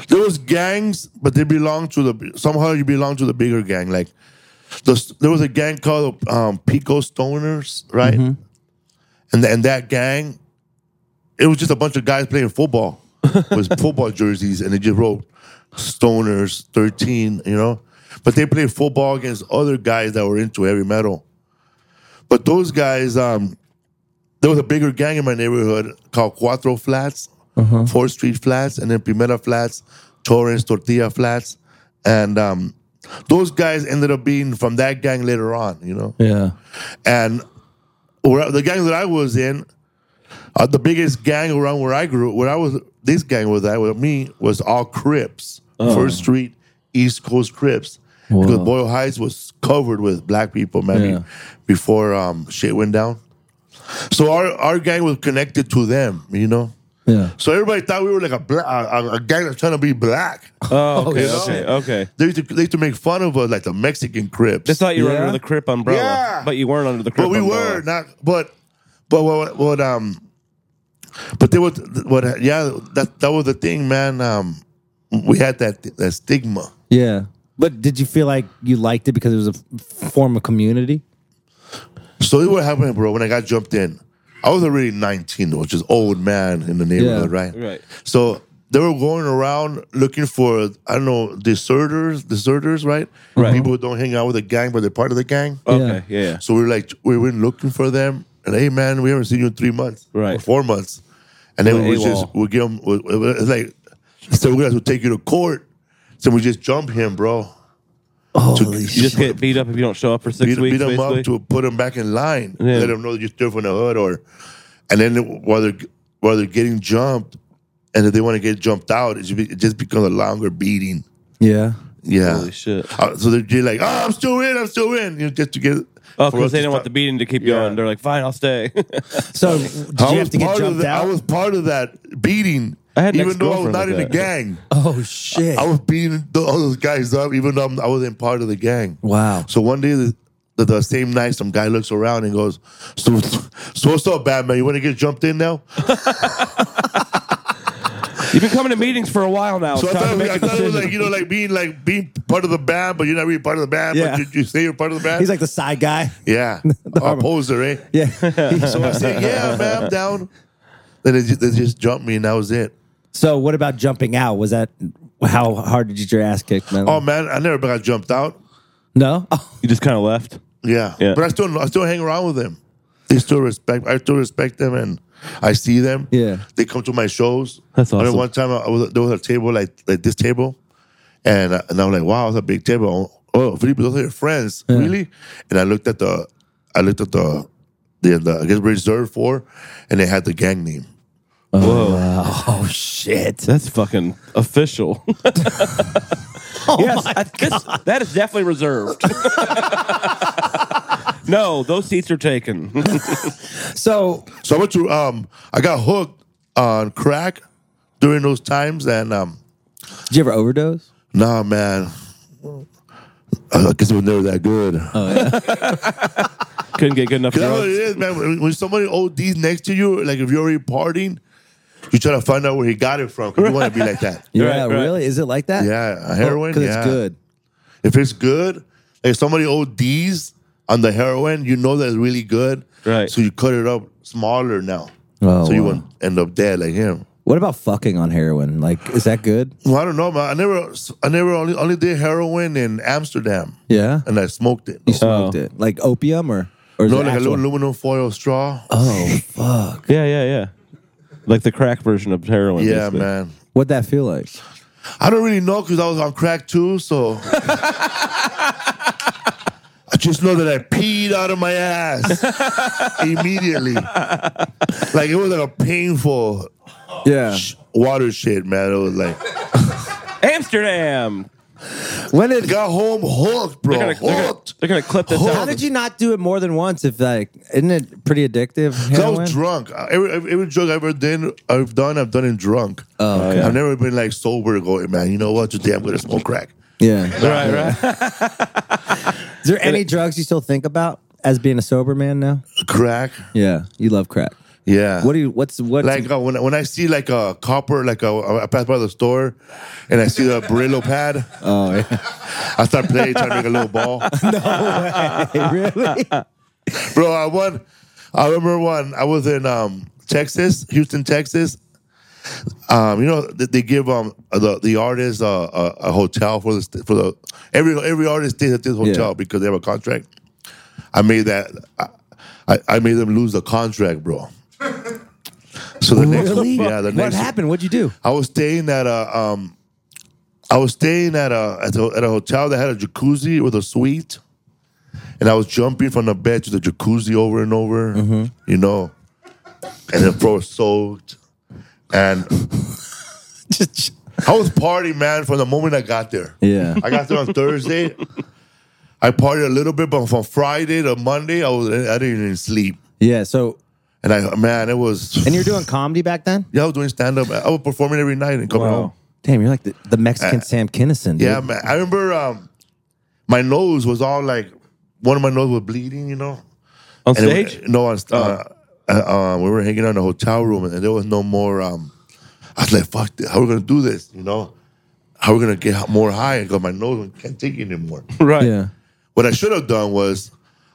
there was gangs, but they belonged to the somehow you belong to the bigger gang. Like the, there was a gang called um, Pico Stoners, right? Mm-hmm. And and that gang, it was just a bunch of guys playing football (laughs) with football jerseys, and they just wrote Stoners thirteen, you know. But they played football against other guys that were into heavy metal. But those guys, um, there was a bigger gang in my neighborhood called Cuatro Flats, Fourth Street Flats, and then Primera Flats, Torrance, Tortilla Flats, and um, those guys ended up being from that gang later on, you know. Yeah. And where, the gang that I was in, uh, the biggest gang around where I grew, where I was, this gang was at with me was all Crips, First Street, East Coast Crips. Because Boyle Heights was covered with black people, man, Yeah. before um, shit went down. So our, our gang was connected to them, you know. Yeah. So everybody thought we were like a black, a, a gang that's trying to be black. (laughs) Oh, okay, yeah. okay, okay. They used, to, they used to make fun of us, like the Mexican Crips. They thought you were Yeah? under the Crip umbrella, Yeah. but you weren't under the Crip But we umbrella. were not. But but what what um. But there was what yeah that that was the thing man um we had that that stigma Yeah. But did you feel like you liked it because it was a form of community? so what happened bro when I got jumped in I was already 19 which is old man in the neighborhood Yeah. right Right. so they were going around looking for I don't know deserters deserters right Right. people who don't hang out with the gang but they're part of the gang Okay, yeah, yeah. So we were like, we went looking for them. And hey, man, we haven't seen you in three months, Right. or four months. and then Went we just we give them we- we- it's like so we're gonna have to take you to court. So we just jump him, bro. You just get beat up if you don't show up for six beat, weeks. beat him basically. up to put him back in line. Yeah. Let him know that you're still from the hood, or and then while they're while they're getting jumped, and if they want to get jumped out, it, just be, it just becomes a longer beating. Yeah. Yeah. Holy shit. Uh, so they're like, oh, I'm still in, I'm still in, you know, just to get. Oh, because they to don't want the beating to keep Yeah. going. They're like, fine, I'll stay. (laughs) So (laughs) did I you have to get jumped the, out? I was part of that beating, I had an even though I was ex-girlfriend not in the that. gang. (laughs) oh shit! I was beating the, all those guys up, even though I'm- I wasn't part of the gang. wow. So one day, the, the, the same night, some guy looks around and goes, "So, so what's up, Batman? You want to get jumped in now?" (laughs) You've been coming to meetings for a while now. So I it's time thought, to make I a thought it was decision. like you know, like being like being part of the band, but you're not really part of the band. Yeah. But you, you say you're part of the band. He's like the side guy. yeah, (laughs) a poser, eh? Yeah. So I said, "Yeah, man, I'm down." Then they just, they just jumped me, and that was it. So what about jumping out? Was that how hard did you get your ass kicked, man? Oh man, I never got jumped out. no. (laughs) You just kind of left. Yeah. Yeah. But I still I still hang around with them. They still respect I still respect them and I see them. Yeah. They come to my shows. That's I remember one time I was there was a table like like this table. And uh, and I'm like, wow, it's a big table. Oh, Felipe, those are your friends. Really? And I looked at the I looked at the the, the I guess reserved for and they had the gang name. (laughs) oh shit. That's fucking official. (laughs) yes, I- this- that is definitely reserved. (laughs) no, those seats are taken. So So I went to um I got hooked on crack during those times and um did you ever overdose? Nah, man. I guess it was never that good. Couldn't get good enough Cause that's what it drugs. is, man. When, when somebody ODs next to you, like if you're already partying, you try to find out where he got it from because you want to be like that. (laughs) Yeah, Right, right. really? Is it like that? Yeah, heroin. Oh, because yeah. it's good. If it's good, like if somebody ODs on the heroin, you know that it's really good. Right. So you cut it up smaller now. Oh, so you wow. won't end up dead like him. What about fucking on heroin? Like, is that good? Well, I don't know, man. I never, I never only, only did heroin in Amsterdam, Yeah. and I smoked it. You smoked oh. it. Like opium or or No, it like a little aluminum foil straw. Oh fuck. Yeah, yeah, yeah. Like the crack version of heroin. yeah, basically. man. What'd that feel like? I don't really know because I was on crack too, so (laughs) I just know that I peed out of my ass immediately. Like it was like a painful Yeah. water shit, man. It was like Amsterdam. When did got home hooked, bro. They're gonna, they're, gonna, hooked. they're gonna clip this Hooked. how did you not do it more than once? If like, isn't it pretty addictive? I Heroin? was drunk. Every, every every drug I've ever done, I've done, I've done it drunk. Oh, okay. Oh, I've never been like sober going, man. You know what? Today I'm gonna smoke crack. Yeah. Right, right. (laughs) Is there any drugs you still think about as being a sober man now? Crack, Yeah, you love crack. Yeah. What do you? What's what? like uh, when when I see like a copper, like a, I pass by the store, and I see the Brillo pad, (laughs) oh, yeah. I start playing, trying to make a little ball. (laughs) No. way, (laughs) Really? Bro, I won. I remember one. I was in um, Texas, Houston, Texas. Um, you know they, they give um the the artist uh, a, a hotel for the for the every every artist stays at this hotel Yeah. because they have a contract. I made that. I, I made them lose the contract, bro. So the next, Really? yeah, the what next. happened? What'd you do? I was staying at a um, I was staying at a at a, at a hotel that had a jacuzzi with a suite, and I was jumping from the bed to the jacuzzi over and over, you know, and the floor was soaked, and Just (laughs) I was partying, man, from the moment I got there. yeah. I got there on Thursday. I partied a little bit, but from Friday to Monday, I was I didn't even sleep, Yeah. So, and I man, it was. and you're doing comedy back then? yeah, I was doing stand up. I was performing every night and coming Wow. home. Damn, you're like the, the Mexican Sam Kinison. Dude. Yeah, man. I remember um, my nose was all like one of my nose was bleeding, you know. On And it- stage? no, on, uh, uh, uh, we were hanging out in a hotel room, and there was no more. Um, I was like, "Fuck, this. how are we gonna do this?" You know, how are we gonna get more high? And Because my nose can't take it anymore. (laughs) right. Yeah. what I should have done was,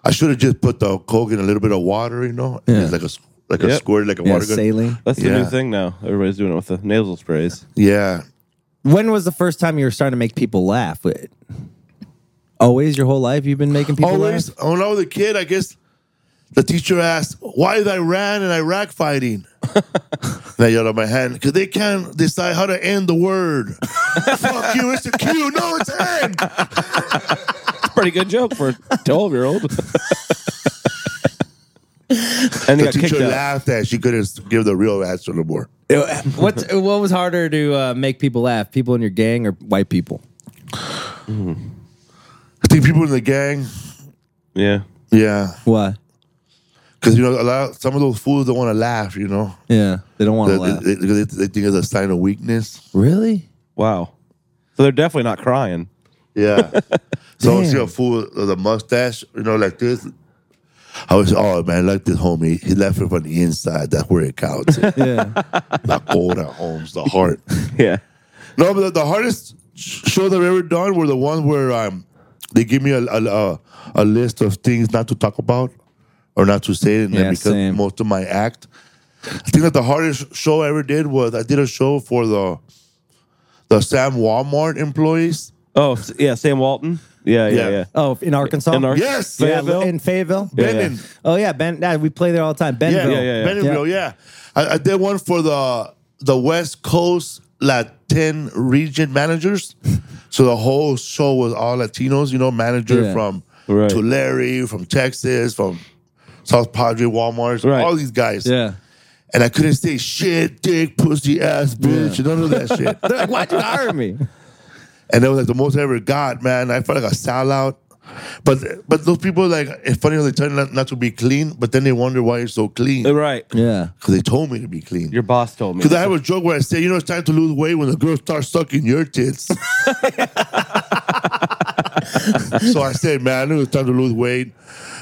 I should have just put the coke in a little bit of water, you know, Yeah. It's like a s- like a Yep. squirt, like a Yeah, water gun. saline. That's the Yeah. new thing now. Everybody's doing it with the nasal sprays. Yeah, When was the first time you were starting to make people laugh? Always your whole life you've been making people always laugh? when I was a kid, I guess the teacher asked, "Why is Iran and Iraq fighting?" (laughs) and I yelled at my hand because they can't decide how to end the word. (laughs) Fuck you! It's a Q. No, it's N. (laughs) Pretty good joke for a 12 year old. (laughs) and The got kicked teacher laughed at. She couldn't give the real answer no more. what what was harder to uh, make people laugh? People in your gang or white people? I think people in the gang, Yeah. yeah, Why? because you know a lot. Some of those fools don't want to laugh. You know, Yeah, they don't want to laugh. they, they, they think it's a sign of weakness. really? Wow. So they're definitely not crying. Yeah. (laughs) so I see a fool with a mustache, you know, like this. I was, oh man, like this homie. He left it from the inside. That's where it counts. (laughs) Yeah. the gold at homes, the heart. (laughs) Yeah. No, but the, the hardest sh- shows I've ever done were the ones where um, they give me a, a, a, list of things not to talk about or not to say. And then Yeah, because same. most of my act, I think that the hardest show I ever did was I did a show for the the Sam Walmart employees. Oh, yeah. Sam Walton. Yeah, yeah, Yeah. yeah. Oh, in Arkansas. In Ar- Yes. yeah, Fayetteville? in Fayetteville. Yeah, Benin. Oh yeah, Ben. Yeah, we play there all the time. Benville. yeah, yeah. Bentonville, yeah. I, I did one for the the West Coast Latin region managers. So the whole show was all Latinos, you know, manager Yeah. from Right. Tulare, from Texas, from South Padre, Walmart, Right. all these guys. Yeah. And I couldn't say shit, dick, pussy, ass, bitch, none of that shit. (laughs) They're like, why'd you hire me? And that was like the most I ever got, man. I felt like a sellout. But but those people like it's funny how they tell you not, not to be clean, but then they wonder why you're so clean. Right. Yeah. Because they told me to be clean. Your boss told me. Because I have a joke where I say, you know, it's time to lose weight when the girl starts sucking your tits. (laughs) (laughs) so I said, man, I knew it was time to lose weight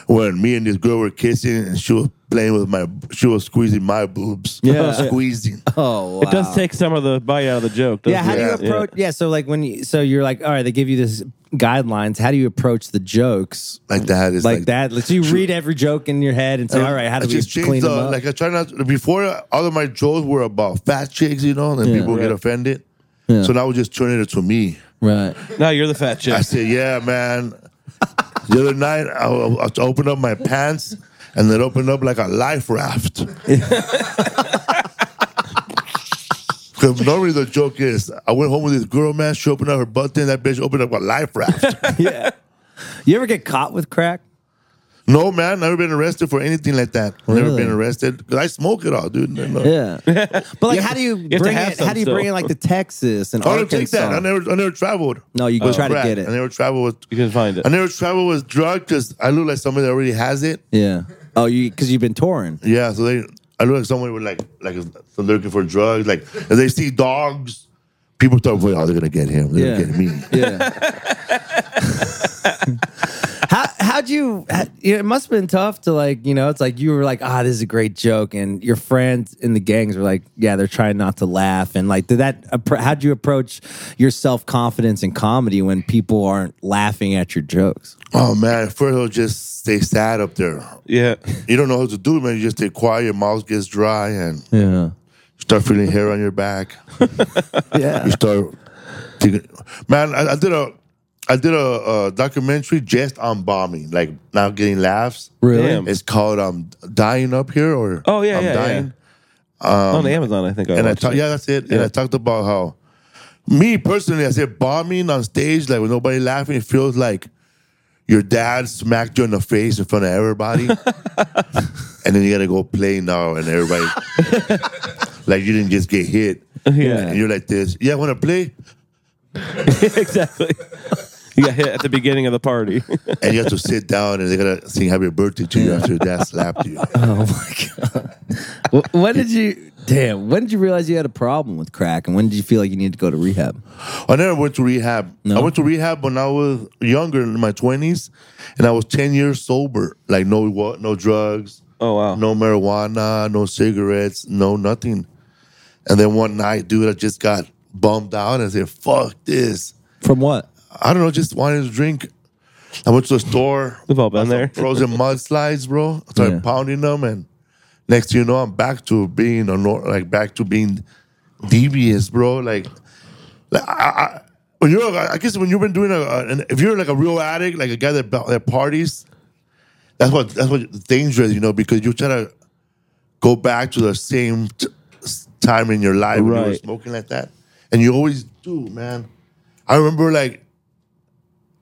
when me and this girl were kissing and she was playing with my, she was squeezing my boobs. Yeah. (laughs) Squeezing. (laughs) Oh, wow. It does take some of the bite out of the joke. doesn't Yeah, how do you it? approach? Yeah. so like when you, so you're like, all right, they give you this guidelines. How do you approach the jokes Like that. It's like, that? Let's you read every joke in your head and say, all right, how I do we just changed clean the, them up? Like I try not, before all of my jokes were about fat chicks, you know, and Yeah. people get Right. offended. So now we just turn it to me. Right. No, you're the fat chick. I said, yeah, man. The other night, I, I, I opened up my pants and it opened up like a life raft. (laughs) Because normally the joke is, I went home with this girl, man. She opened up her butt, then that bitch opened up a life raft. (laughs) Yeah. You ever get caught with crack? No, man, never been arrested for anything like that. Never Really? been arrested because I smoke it all, dude. No. Yeah. (laughs) But like, how do you have to bring have it? some How do you bring still. it like to Texas and I don't take Arkansas? that. I never, I never traveled. no, you with try to crack. get it. I never traveled with. You can find it. I never traveled with drug because I look like somebody that already has it. Yeah. Oh, you because you've been touring. Yeah, so they, I look like someone with like, like they're looking for drugs. Like, if they see dogs, people start, oh, they're gonna get him. They're Yeah. gonna get me. Yeah. (laughs) (laughs) how how'd you? How, you know, it must have been tough to like. You know, it's like you were like, ah, this is a great joke, and your friends in the gangs were like, yeah, they're trying not to laugh, and like, did that? How'd you approach your self confidence in comedy when people aren't laughing at your jokes? Oh man, at first I'll just stay sad up there. Yeah. You don't know what to do, man. You just stay quiet. Your mouth gets dry, and Yeah. you start feeling hair on your back. (laughs) Yeah. You start, thinking, man. I, I did a, I did a, a documentary just on bombing, like not getting laughs. Really? Damn. It's called um dying up here or Oh, yeah, I'm yeah, dying. On Amazon, I think. I and I watched talk, it. yeah, that's it. And I talked about how me personally, I said bombing on stage, like with nobody laughing, it feels like your dad smacked you in the face in front of everybody, (laughs) and then you gotta go play now, and everybody (laughs) like you didn't just get hit. Yeah. and you're like this. Yeah, I want to play, (laughs) exactly. You got hit at the beginning of the party. (laughs) and you have to sit down, and they gotta sing "Happy Birthday" to you after your dad slapped you. (laughs) Oh my god. Wh- when did you? Damn. When did you realize you had a problem with crack, and when did you feel like you needed to go to rehab? I never went to rehab. No? I went to rehab when I was younger, in my twenties, and I was ten years sober. Like no what, no drugs, Oh wow. no marijuana, no cigarettes, no nothing. And then one night, dude, I just got bummed out and said, "Fuck this." From what? I don't know, just wanted to drink. I went to the store. We've all been there. Frozen mudslides, bro. I started Yeah. pounding them, and next thing you know, I'm back to being a nor- like back to being devious, bro. Like, like I, I, when you're, I guess when you've been doing a, a- an, if you're like a real addict, like a guy that that parties, that's what that's what dangerous, you know, because you try to go back to the same t- s- time in your life when you were Right. smoking like that, and you always do, man. I remember like.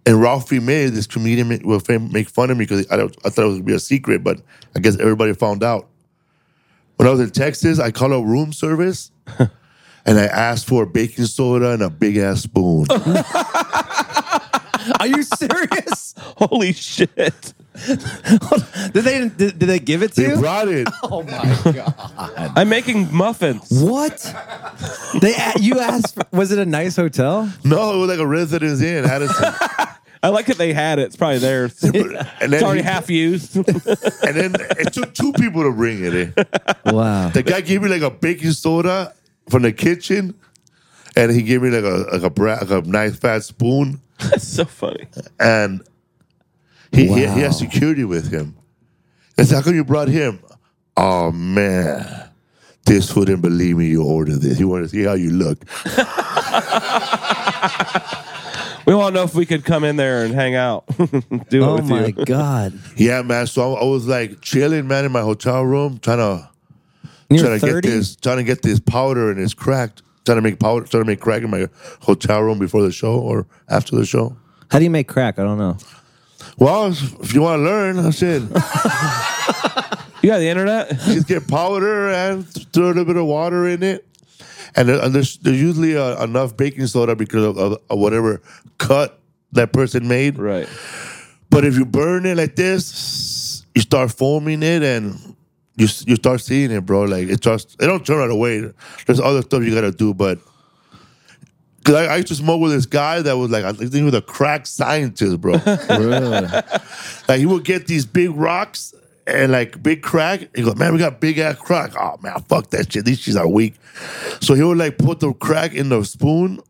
And Ralphie May, this comedian, will make fun of me because I, don't- I thought it was gonna be a secret, but I guess everybody found out. When I was in Texas, I called a room service, (laughs) and I asked for a baking soda and a big ass spoon. (laughs) Are you serious? (laughs) Holy shit. (laughs) did they did, did they give it to They you? brought it. (laughs) Oh my god! I'm making muffins. What? They a- you asked? For, was it a nice hotel? No, it was like a residence inn, Addison. (laughs) I like that they had it. It's probably theirs. and it's already he- half used. And then it took two people to bring it. in. Wow. The guy gave me like a baking soda from the kitchen, and he gave me like a like a, bra- like a nice fat spoon, That's so funny. and he he, he has security with him. I said, "How come you brought him?" Oh man, this food didn't believe me. You ordered this. He wanted to see how you look. (laughs) We want to know if we could come in there and hang out, (laughs) do it Oh with my you. god! Yeah, man. So I, I was like chilling, man, in my hotel room, trying to You're trying to get this, trying to get this powder and it's cracked. Trying to make powder, trying to make crack in my hotel room before the show or after the show. How do you make crack? I don't know. Well, if you want to learn, I said (laughs) You got the internet? just get powder and throw a little bit of water in it, and, there- and there's, there's usually uh, enough baking soda because of, of, of whatever cut that person made. Right. But if you burn it like this, you start foaming it and you you start seeing it, bro. Like it just it don't turn right away. There's other stuff you gotta do, but I, I used to smoke with this guy that was like I think he was a crack scientist, bro. (laughs) like he would get these big rocks and like big crack. He goes, man, we got big ass crack. Oh man, fuck that shit. These shits are weak. So he would like put the crack in the spoon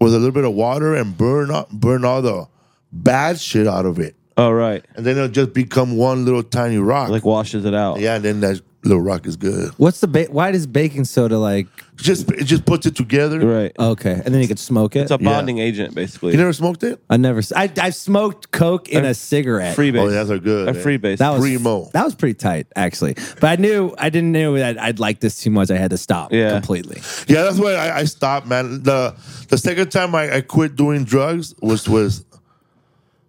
with a little bit of water and burn up, burn all the bad shit out of it All right. and then it'll just become one little tiny rock. Like washes it out. yeah, and then that little rock is good. What's the ba- why does baking soda like? Just it just puts it together. Right. Okay, and then you could smoke it. It's a bonding agent, basically. You never smoked it? I never. s- I I smoked coke in a cigarette. Freebase. Oh, yeah, those are good. A man. freebase. That was Primo. That was pretty tight, actually. But I knew I didn't know that I'd like this too much. I had to stop Yeah. completely. Yeah, that's why I, I stopped, man. The the second time I, I quit doing drugs was was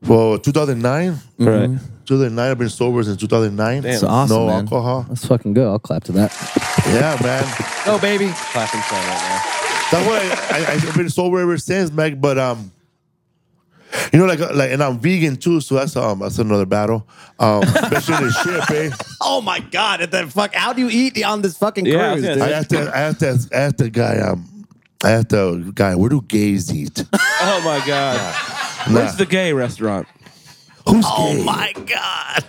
well 2009. Right. Mm-hmm. 2009. I've been sober since 2009. Damn. It's awesome, no man. alcohol. That's fucking good. I'll clap to that. Yeah, man. Oh, baby. Clapping sound right That's why I, I, I've been sober ever since, Meg. But um, you know, like like, and I'm vegan too, so that's um that's another battle. Um, especially the ship, eh? (laughs) Oh my god! At the fuck, how do you eat on this fucking Yeah, I was cruise? gonna I asked the, I asked the, I asked the guy, um, I asked the guy, where do gays eat? now. (laughs) Oh, my God. Where's the gay restaurant? Who's Oh gay? my god!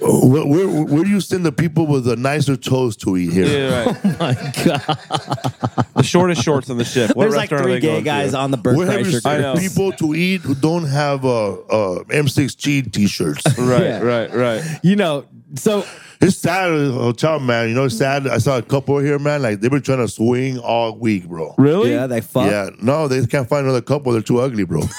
Where, where, where do you send the people with the nicer toes to eat here? Yeah, right. (laughs) Oh My god! the shortest shorts on the ship. What There's like are three gay guys to? on the Bert Where have you Kreischer I know. sent people to eat who don't have uh, uh, M6G t-shirts? (laughs) Right, Yeah. right, right. You know, so It's sad at the hotel, man. You know, it's sad. I saw a couple here, man. Like they've been trying to swing all week, bro. Really? yeah, they fuck. Yeah, no, they can't find another couple. They're too ugly, bro. (laughs)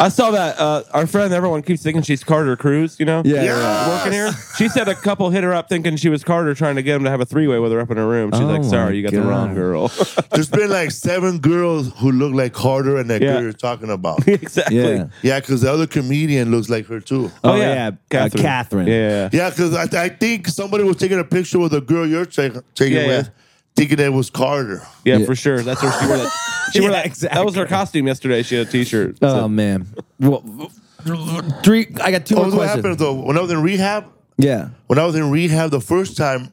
I saw that. Uh, our friend, everyone keeps thinking she's Carter Cruz, you know? Yeah, Yeah. yeah. Working here. She said a couple hit her up thinking she was Carter trying to get him to have a three way with her up in her room. She's Oh like, my sorry, you got the God. wrong girl. (laughs) There's been like seven girls who look like Carter and that Yeah. girl you're talking about. (laughs) exactly. Yeah. yeah, because the other comedian looks like her too. Oh, Oh, yeah. yeah, Catherine. Uh, Catherine. Yeah. Yeah, because I, I think somebody was taking a picture with the girl you're ta- taking Yeah, yeah. with, thinking it was Carter. Yeah, Yeah. for sure. That's where she wore that. She wore (laughs) Yeah, that. exactly. That was her costume yesterday. She had a t shirt. Oh man. Well, three. I got two Oh, more what questions. happened though? When I was in rehab, Yeah. when I was in rehab the first time,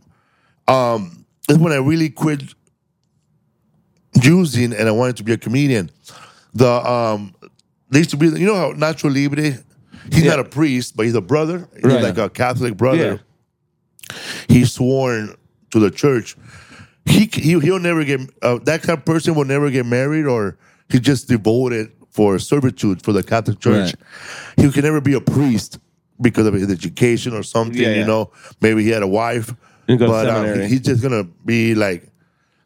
um, is when I really quit using and I wanted to be a comedian. The um, they used to be, you know how Nacho Libre, he's Yeah. not a priest, but he's a brother. He's Right. like a Catholic brother. He's sworn to the church. He he he'll never get uh, that kind of person will never get married or he just devoted for servitude for the Catholic Church. He can never be a priest because of his education or something. Yeah, You know, maybe he had a wife, Didn't go to but um, he's just gonna be like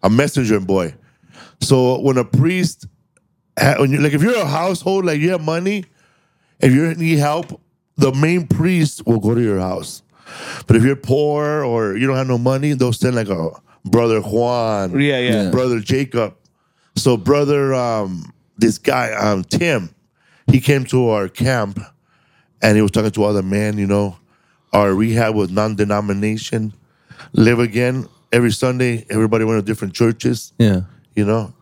a messenger boy. So when a priest, when you like, if you're a household, like you have money, if you need help, the main priest will go to your house. But if you're poor or you don't have no money, they'll send like a brother Juan, Yeah, yeah. brother Jacob. So brother, um, this guy um, Tim, he came to our camp, and he was talking to other men. You know, our rehab was non-denomination, live again every Sunday. Everybody went to different churches Yeah. you know.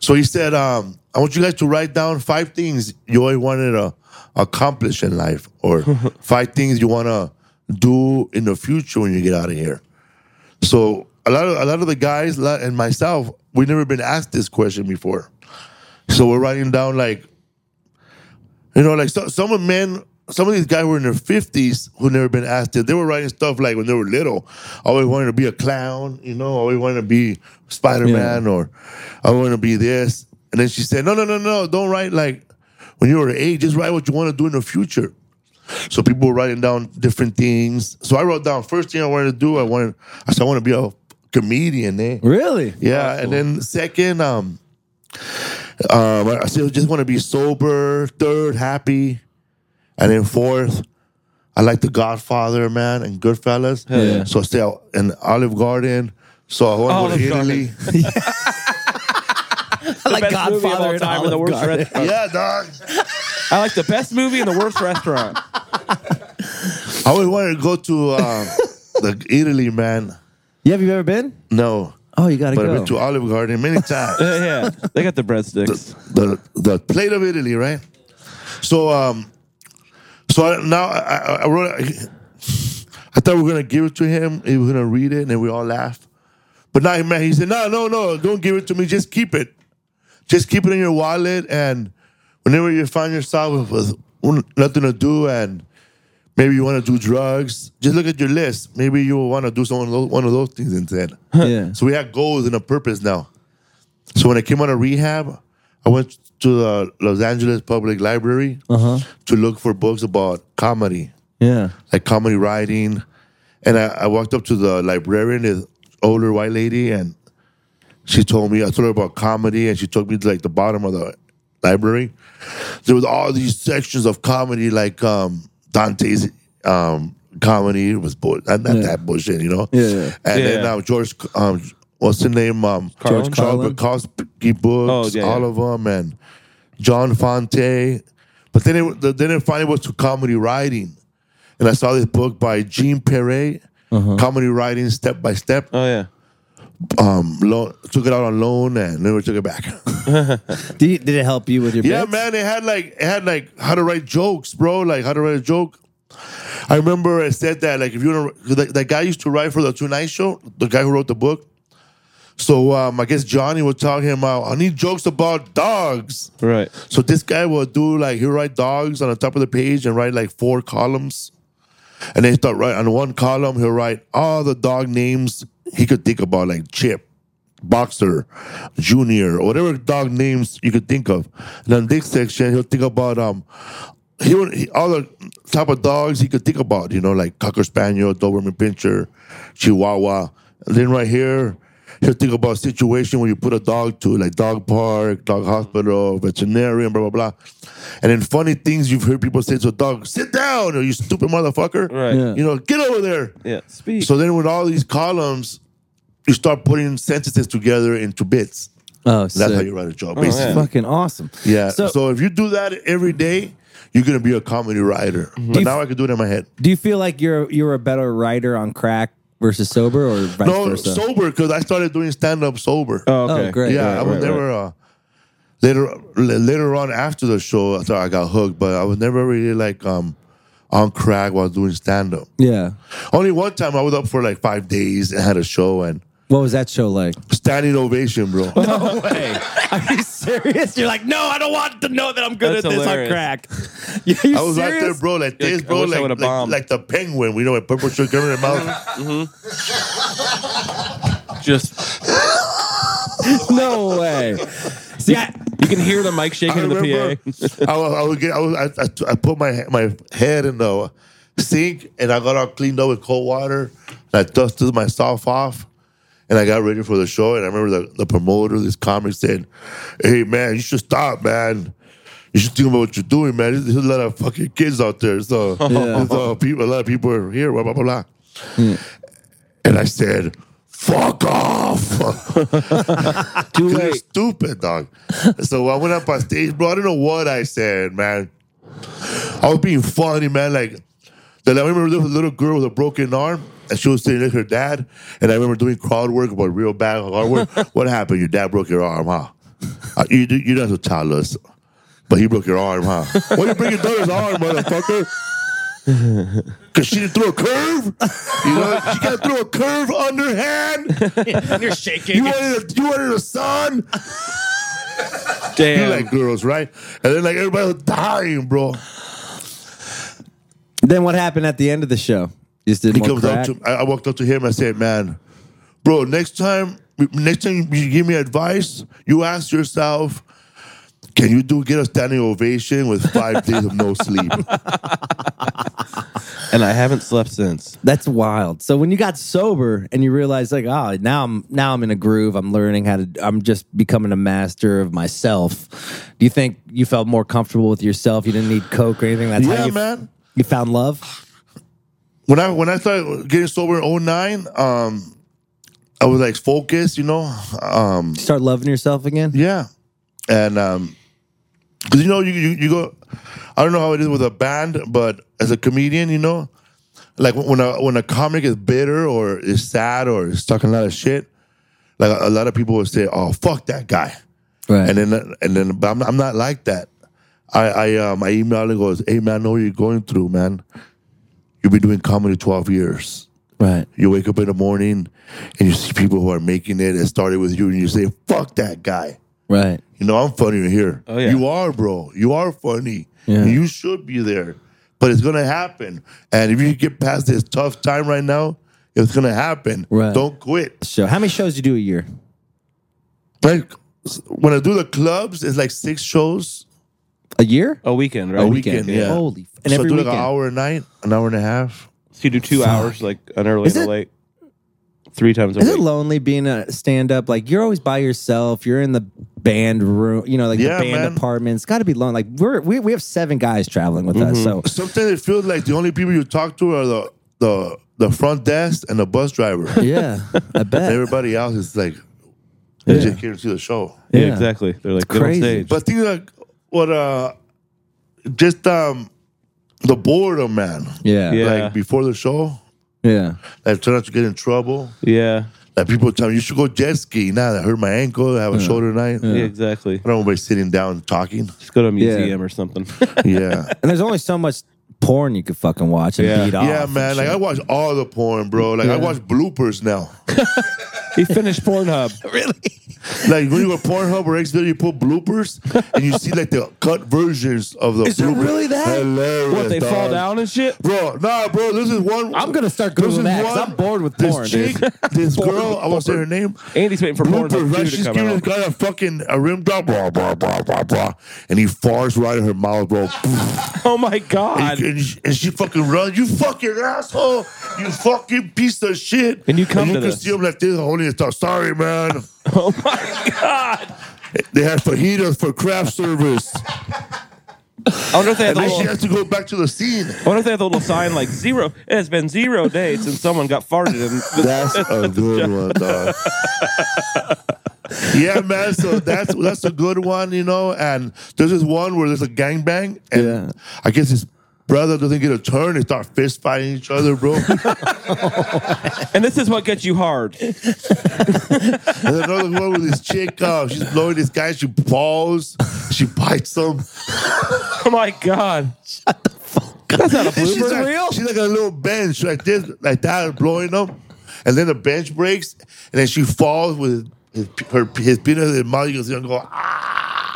So he said, um, I want you guys to write down five things you always wanted to accomplish in life, or (laughs) five things you want to do in the future when you get out of here. So a lot of a lot of the guys and myself, we've never been asked this question before. So we're writing down like, you know, like so, some of men, some of these guys were in their fifties who never been asked it. They were writing stuff like when they were little, always wanted to be a clown, you know, always wanted to be Spider Man or I want to be this. And then she said, No, no, no, no, don't write like when you were eight, just write what you want to do in the future. So people were writing down different things. So I wrote down first thing I wanted to do. I wanted, I said I want to be a comedian. Eh? Really? Yeah, and then second, um, um, I still just want to be sober. Third, happy, and then fourth, I like The Godfather, man, and Goodfellas. yeah. So I stay out in Olive Garden. So I want to go to Italy. (laughs) I like best movie of all Godfather and time and the Olive worst Garden. restaurant. yeah, dog. I like the best movie and the worst restaurant. (laughs) I always wanted to go to uh, the Italy, man. Yeah, have you ever been? No, Oh, you got to but go. I've been to Olive Garden many (laughs) times. Yeah, yeah. They got the breadsticks. the the plate of Italy, right? So um, so I, now I, I, I wrote. I thought we were gonna give it to him. He was gonna read it, and then we all laugh. But now, man, he said, "No, no, no! Don't give it to me. Just keep it. Just keep it in your wallet, and whenever you find yourself with, with nothing to do, and maybe you want to do drugs, just look at your list. Maybe you want to do some of those, one of those things instead." yeah. So we had goals and a purpose now. So when I came out of rehab, I went to the Los Angeles Public Library Uh-huh. to look for books about comedy, Yeah. like comedy writing. And I, I walked up to the librarian, this older white lady, and she told me, I told her about comedy, and she took me to like the bottom of the library. There was all these sections of comedy, like um, Dante's um, comedy was bull- not, not Yeah. that bullshit, you know. Yeah, yeah. And then Yeah. um, George, um, what's the name? Um, Carlin? Charles Bukowski books, Oh, yeah, all yeah. of them, and John Fante. But then it the- then it finally was to comedy writing, and I saw this book by Gene Perret, Uh-huh. comedy writing step by step. Oh yeah. Um, loan, took it out on loan and never took it back. (laughs) Did, you- did it help you with your Yeah, bits? man, it had like it had like how to write jokes, bro. Like how to write a joke. I remember I said that like if you want to, that, that guy used to write for the Tonight Show, the guy who wrote the book. So um, I guess Johnny was talking about I need jokes about dogs. Right. So this guy will do like he'll write dogs on the top of the page and write like four columns. And then he start write on one column, he'll write all the dog names he could think about, like Chip, Boxer, Junior, whatever dog names you could think of. And then this section, he'll think about um he would he, all the type of dogs he could think about, you know, like Cocker Spaniel, Doberman Pinscher, Chihuahua. And then right here, he'll think about a situation where you put a dog to, like dog park, dog hospital, veterinarian, blah, blah, blah. And then funny things you've heard people say to a dog, sit down, or you stupid motherfucker. Right. Yeah. You know, get over there. Yeah. Speak. So then with all these columns, you start putting sentences together into bits. Oh, That's sick. how you write a joke, Oh, basically. yeah. Fucking awesome. Yeah. So, So, if you do that every day, you're gonna be a comedy writer. Mm-hmm. But now I can do it in my head. do you feel like you're you're a better writer on crack versus sober, or vice No, versa? sober because I started doing stand up sober. oh, okay. Oh, great. yeah, Right, I was right, never uh, later later on after the show. I thought I got hooked, but I was never really like um on crack while doing stand up. yeah. Only one time I was up for like five days and had a show and What was that show like? standing ovation, bro. (laughs) No way. Are you serious? You're like, no, I don't want to know that I'm good That's at this hilarious. on crack. (laughs) You, you I was serious? right there, bro, like You're this, bro, wish I like, would've like, bombed. like the penguin. We know when purple sugar in their mouth. Mm-hmm. Just (laughs) No way. See, I, you can hear the mic shaking I in the remember PA. I, would- I would get, I, would, I, I, I put my my head in the sink and I got all cleaned up with cold water and I dusted myself off and I got ready for the show and I remember the, the promoter, this comic said, "Hey man, you should stop, man. You should think about what you're doing, man. There's, there's a lot of fucking kids out there. So (laughs) there's uh, (laughs) people, a lot of people are here. Blah blah blah. blah. And I said, "Fuck off." (laughs) Too You're late. stupid, dog. so I went up on stage, bro. I don't know what I said, man. I was being funny, man. Like, then I remember there was a little girl with a broken arm, and she was sitting next to her dad. And I remember doing crowd work about real bad crowd work. (laughs) what happened? Your dad broke your arm, huh? Uh, you you don't have to tell us, but he broke your arm, huh? Why you break your daughter's arm, motherfucker? (laughs) Cause she didn't throw a curve. You know, she got to throw a curve underhand. (laughs) You're shaking. You wanted a, you wanted a son. You like girls, right? And then like everybody was dying, bro. Then what happened at the end of the show? You just did He more comes crack? up to I, I walked up to him. I said, "Man, bro, next time, next time you give me advice, you ask yourself." Can you do get a standing ovation with five days of no (laughs) sleep? and I haven't slept since. That's wild. So when you got sober and you realized like, oh, now I'm now I'm in a groove. I'm learning how to. I'm just becoming a master of myself. Do you think you felt more comfortable with yourself? You didn't need coke or anything. That's how yeah, you, man. You found love. When I when I started getting sober in 09, um, I was like focused, you know. Um, start loving yourself again. Yeah, and um, because you know you, you you go, I don't know how it is with a band, but as a comedian, you know, like when a when a comic is bitter or is sad or is talking a lot of shit, like a, a lot of people would say, "Oh, fuck that guy," Right. and then and then, but I'm, I'm not like that. I I um I email and goes, "Hey man, I know what you're going through, man. You've been doing comedy 12 years." right. You wake up in the morning and you see people who are making it and started with you, and you say, "Fuck that guy." Right. You know, I'm funnier here. Oh, yeah. You are, bro. You are funny. Yeah. You should be there. But it's gonna happen. And if you get past this tough time right now, it's gonna happen. Right. Don't quit. So how many shows do you do a year? Like when I do the clubs, it's like six shows A year? A weekend, right? a weekend. Yeah. Holy. f- And so every do weekend. like an hour a night, an hour and a half. So you do two hours, like an early Is and it- a late, three times a week. Is it week. lonely being a stand up? Like you're always by yourself. You're in the band room, you know, like Yeah, the band man. apartment. It's got to be lonely. Like we're we, we have seven guys traveling with us. So mm-hmm. Sometimes it feels like the only people you talk to are the the the front desk and the bus driver. (laughs) yeah, I bet. Everybody else is like they just here to see the show. yeah, Yeah. exactly. They're like It's get on crazy. stage. But think like what uh just um the boredom man. yeah, Yeah. Like before the show, yeah. like turned out to get in trouble. yeah, Like people tell me you should go jet ski. Now I hurt my ankle, I have a shoulder night. yeah, I exactly. I don't want to be sitting down talking. Just go to a Yeah. museum or something. (laughs) Yeah. And there's only so much porn you could fucking watch and Yeah. beat off. yeah, man. Like shit. I watch all the porn, bro. Like I watch bloopers now. (laughs) he finished Pornhub. (laughs) Really? Like when you go to Pornhub or Xvideo, you put bloopers and you see like the cut versions of the Is it bloopers. really that? Hilarious, What they fall down and shit? Bro, nah, bro. This is one. I'm gonna start this Googling is that 'cause one- I'm bored with this porn, Chick, dude. this (laughs) girl, I won't say her name. Andy's waiting for Pornhub Bloopers, right? two to She's come giving out. this guy a fucking a rim drop, blah blah blah blah blah, and he farts right in her mouth, bro. Oh my god! and, and she, and she fucking runs. You fucking asshole! You fucking piece of shit! And you come you to can this. see him like this, holding his tongue. Sorry, man. (laughs) Oh my god! They had fajitas for craft service, I wonder if they had and the then she little. has to go back to the scene. I wonder if they had the little sign like zero. It has been zero days since someone got farted. And That's a good (laughs) one, dog. yeah, man. So that's that's a good one, you know. And there's this one where there's a gangbang, and Yeah. I guess his brother doesn't get a turn. They start fist fighting each other, bro. and (laughs) and this is what gets you hard. then another one with this chick, uh, she's blowing this guy. She falls, she bites him. Oh my god! That's not a And she's blooper. like, reel. she's like a little bench like this, like that, blowing them. And then the bench breaks, and then she falls with his, her his peanut in her mouth. You can see her go. Ah.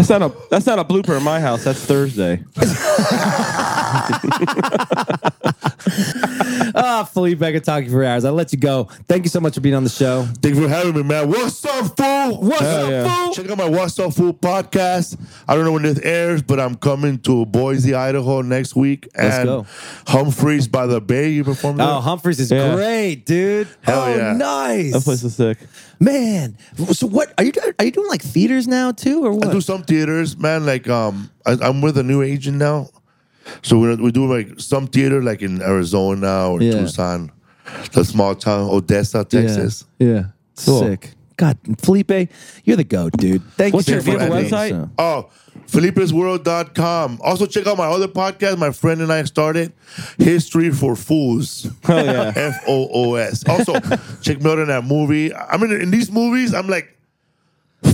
That's not a that's not a blooper in my house. That's Thursday. (laughs) Ah, Felipe, I could talk to you for hours. I'll let you go. Thank you so much for being on the show. Thank you for having me, man. What's up, fool? What's Hell up, yeah. fool? Check out my What's Up, Fool podcast. I don't know when this airs, but I'm coming to Boise, Idaho next week. Let's and go. Humphreys by the Bay. You performed there? Oh, Humphreys is Yeah. great, dude. Hell oh, yeah. nice. That place is sick. Man, so what are you are you doing like theaters now too, or I what? do some theaters, man. Like um, I, I'm with a new agent now, so we we do like some theater, like in Arizona or Yeah. Tucson, the small town Odessa, Texas. Yeah, Cool. sick. God, Felipe, you're the goat, dude. Thank What's you your so favorite for being website? on the show. Oh, Felipe'sWorld.com. Also, check out my other podcast my friend and I started, History for Fools. Hell yeah. (laughs) F O O S. Also, (laughs) check me out in that movie. I mean, in these movies, I'm like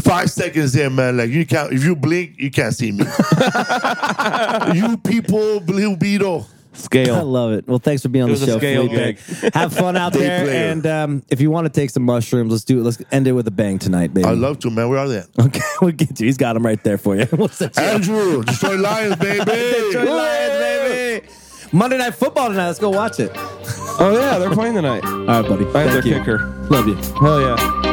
five seconds in, man. Like, you can't, if you blink, you can't see me. (laughs) you people, Blue Beetle. Scale. I love it. Well, thanks for being on It the was a show, scale Felipe. (laughs) Have fun out there, player. and um, if you want to take some mushrooms, let's do it. Let's end it with a bang tonight, baby. I love to, man. Where are they? at? Okay, (laughs) we'll get you. He's got them right there for you. We'll set up. Andrew, Detroit Lions, baby. Detroit Lions, baby. Monday Night Football tonight. Let's go watch it. Oh yeah, they're playing tonight. All right, buddy. I have their Thank you. kicker. Love you. Hell yeah.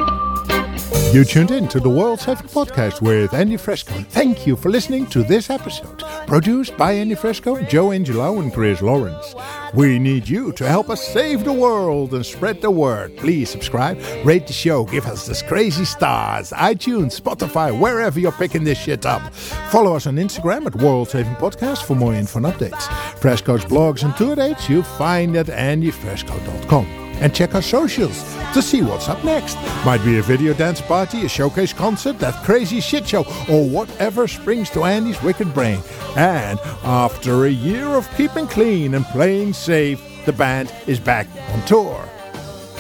You tuned in to the World Saving Podcast with Andy Frasco. Thank you for listening to this episode. Produced by Andy Frasco, Joe Angelo, and Chris Lorentz. We need you to help us save the world and spread the word. Please subscribe, rate the show, give us this crazy stars, iTunes, Spotify, wherever you're picking this shit up. Follow us on Instagram at World Saving Podcast for more info and updates. Frasco's blogs and tour dates you find at andyfrasco.com. And check our socials to see what's up next. Might be a video dance party, a showcase concert, that crazy shit show, or whatever springs to Andy's wicked brain. And after a year of keeping clean and playing safe, the band is back on tour.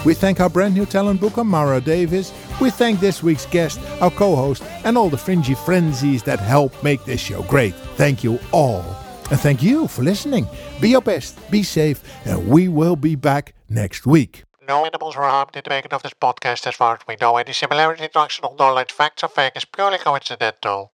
We thank our brand new talent booker, Mara Davis. We thank this week's guest, our co host, and all the fringy frenzies that help make this show great. Thank you all. And thank you for listening. Be your best, be safe, and we will be back next week. No animals were harmed in the making of this podcast as far as we know. Any similarity to actual knowledge, facts, or fake is purely coincidental.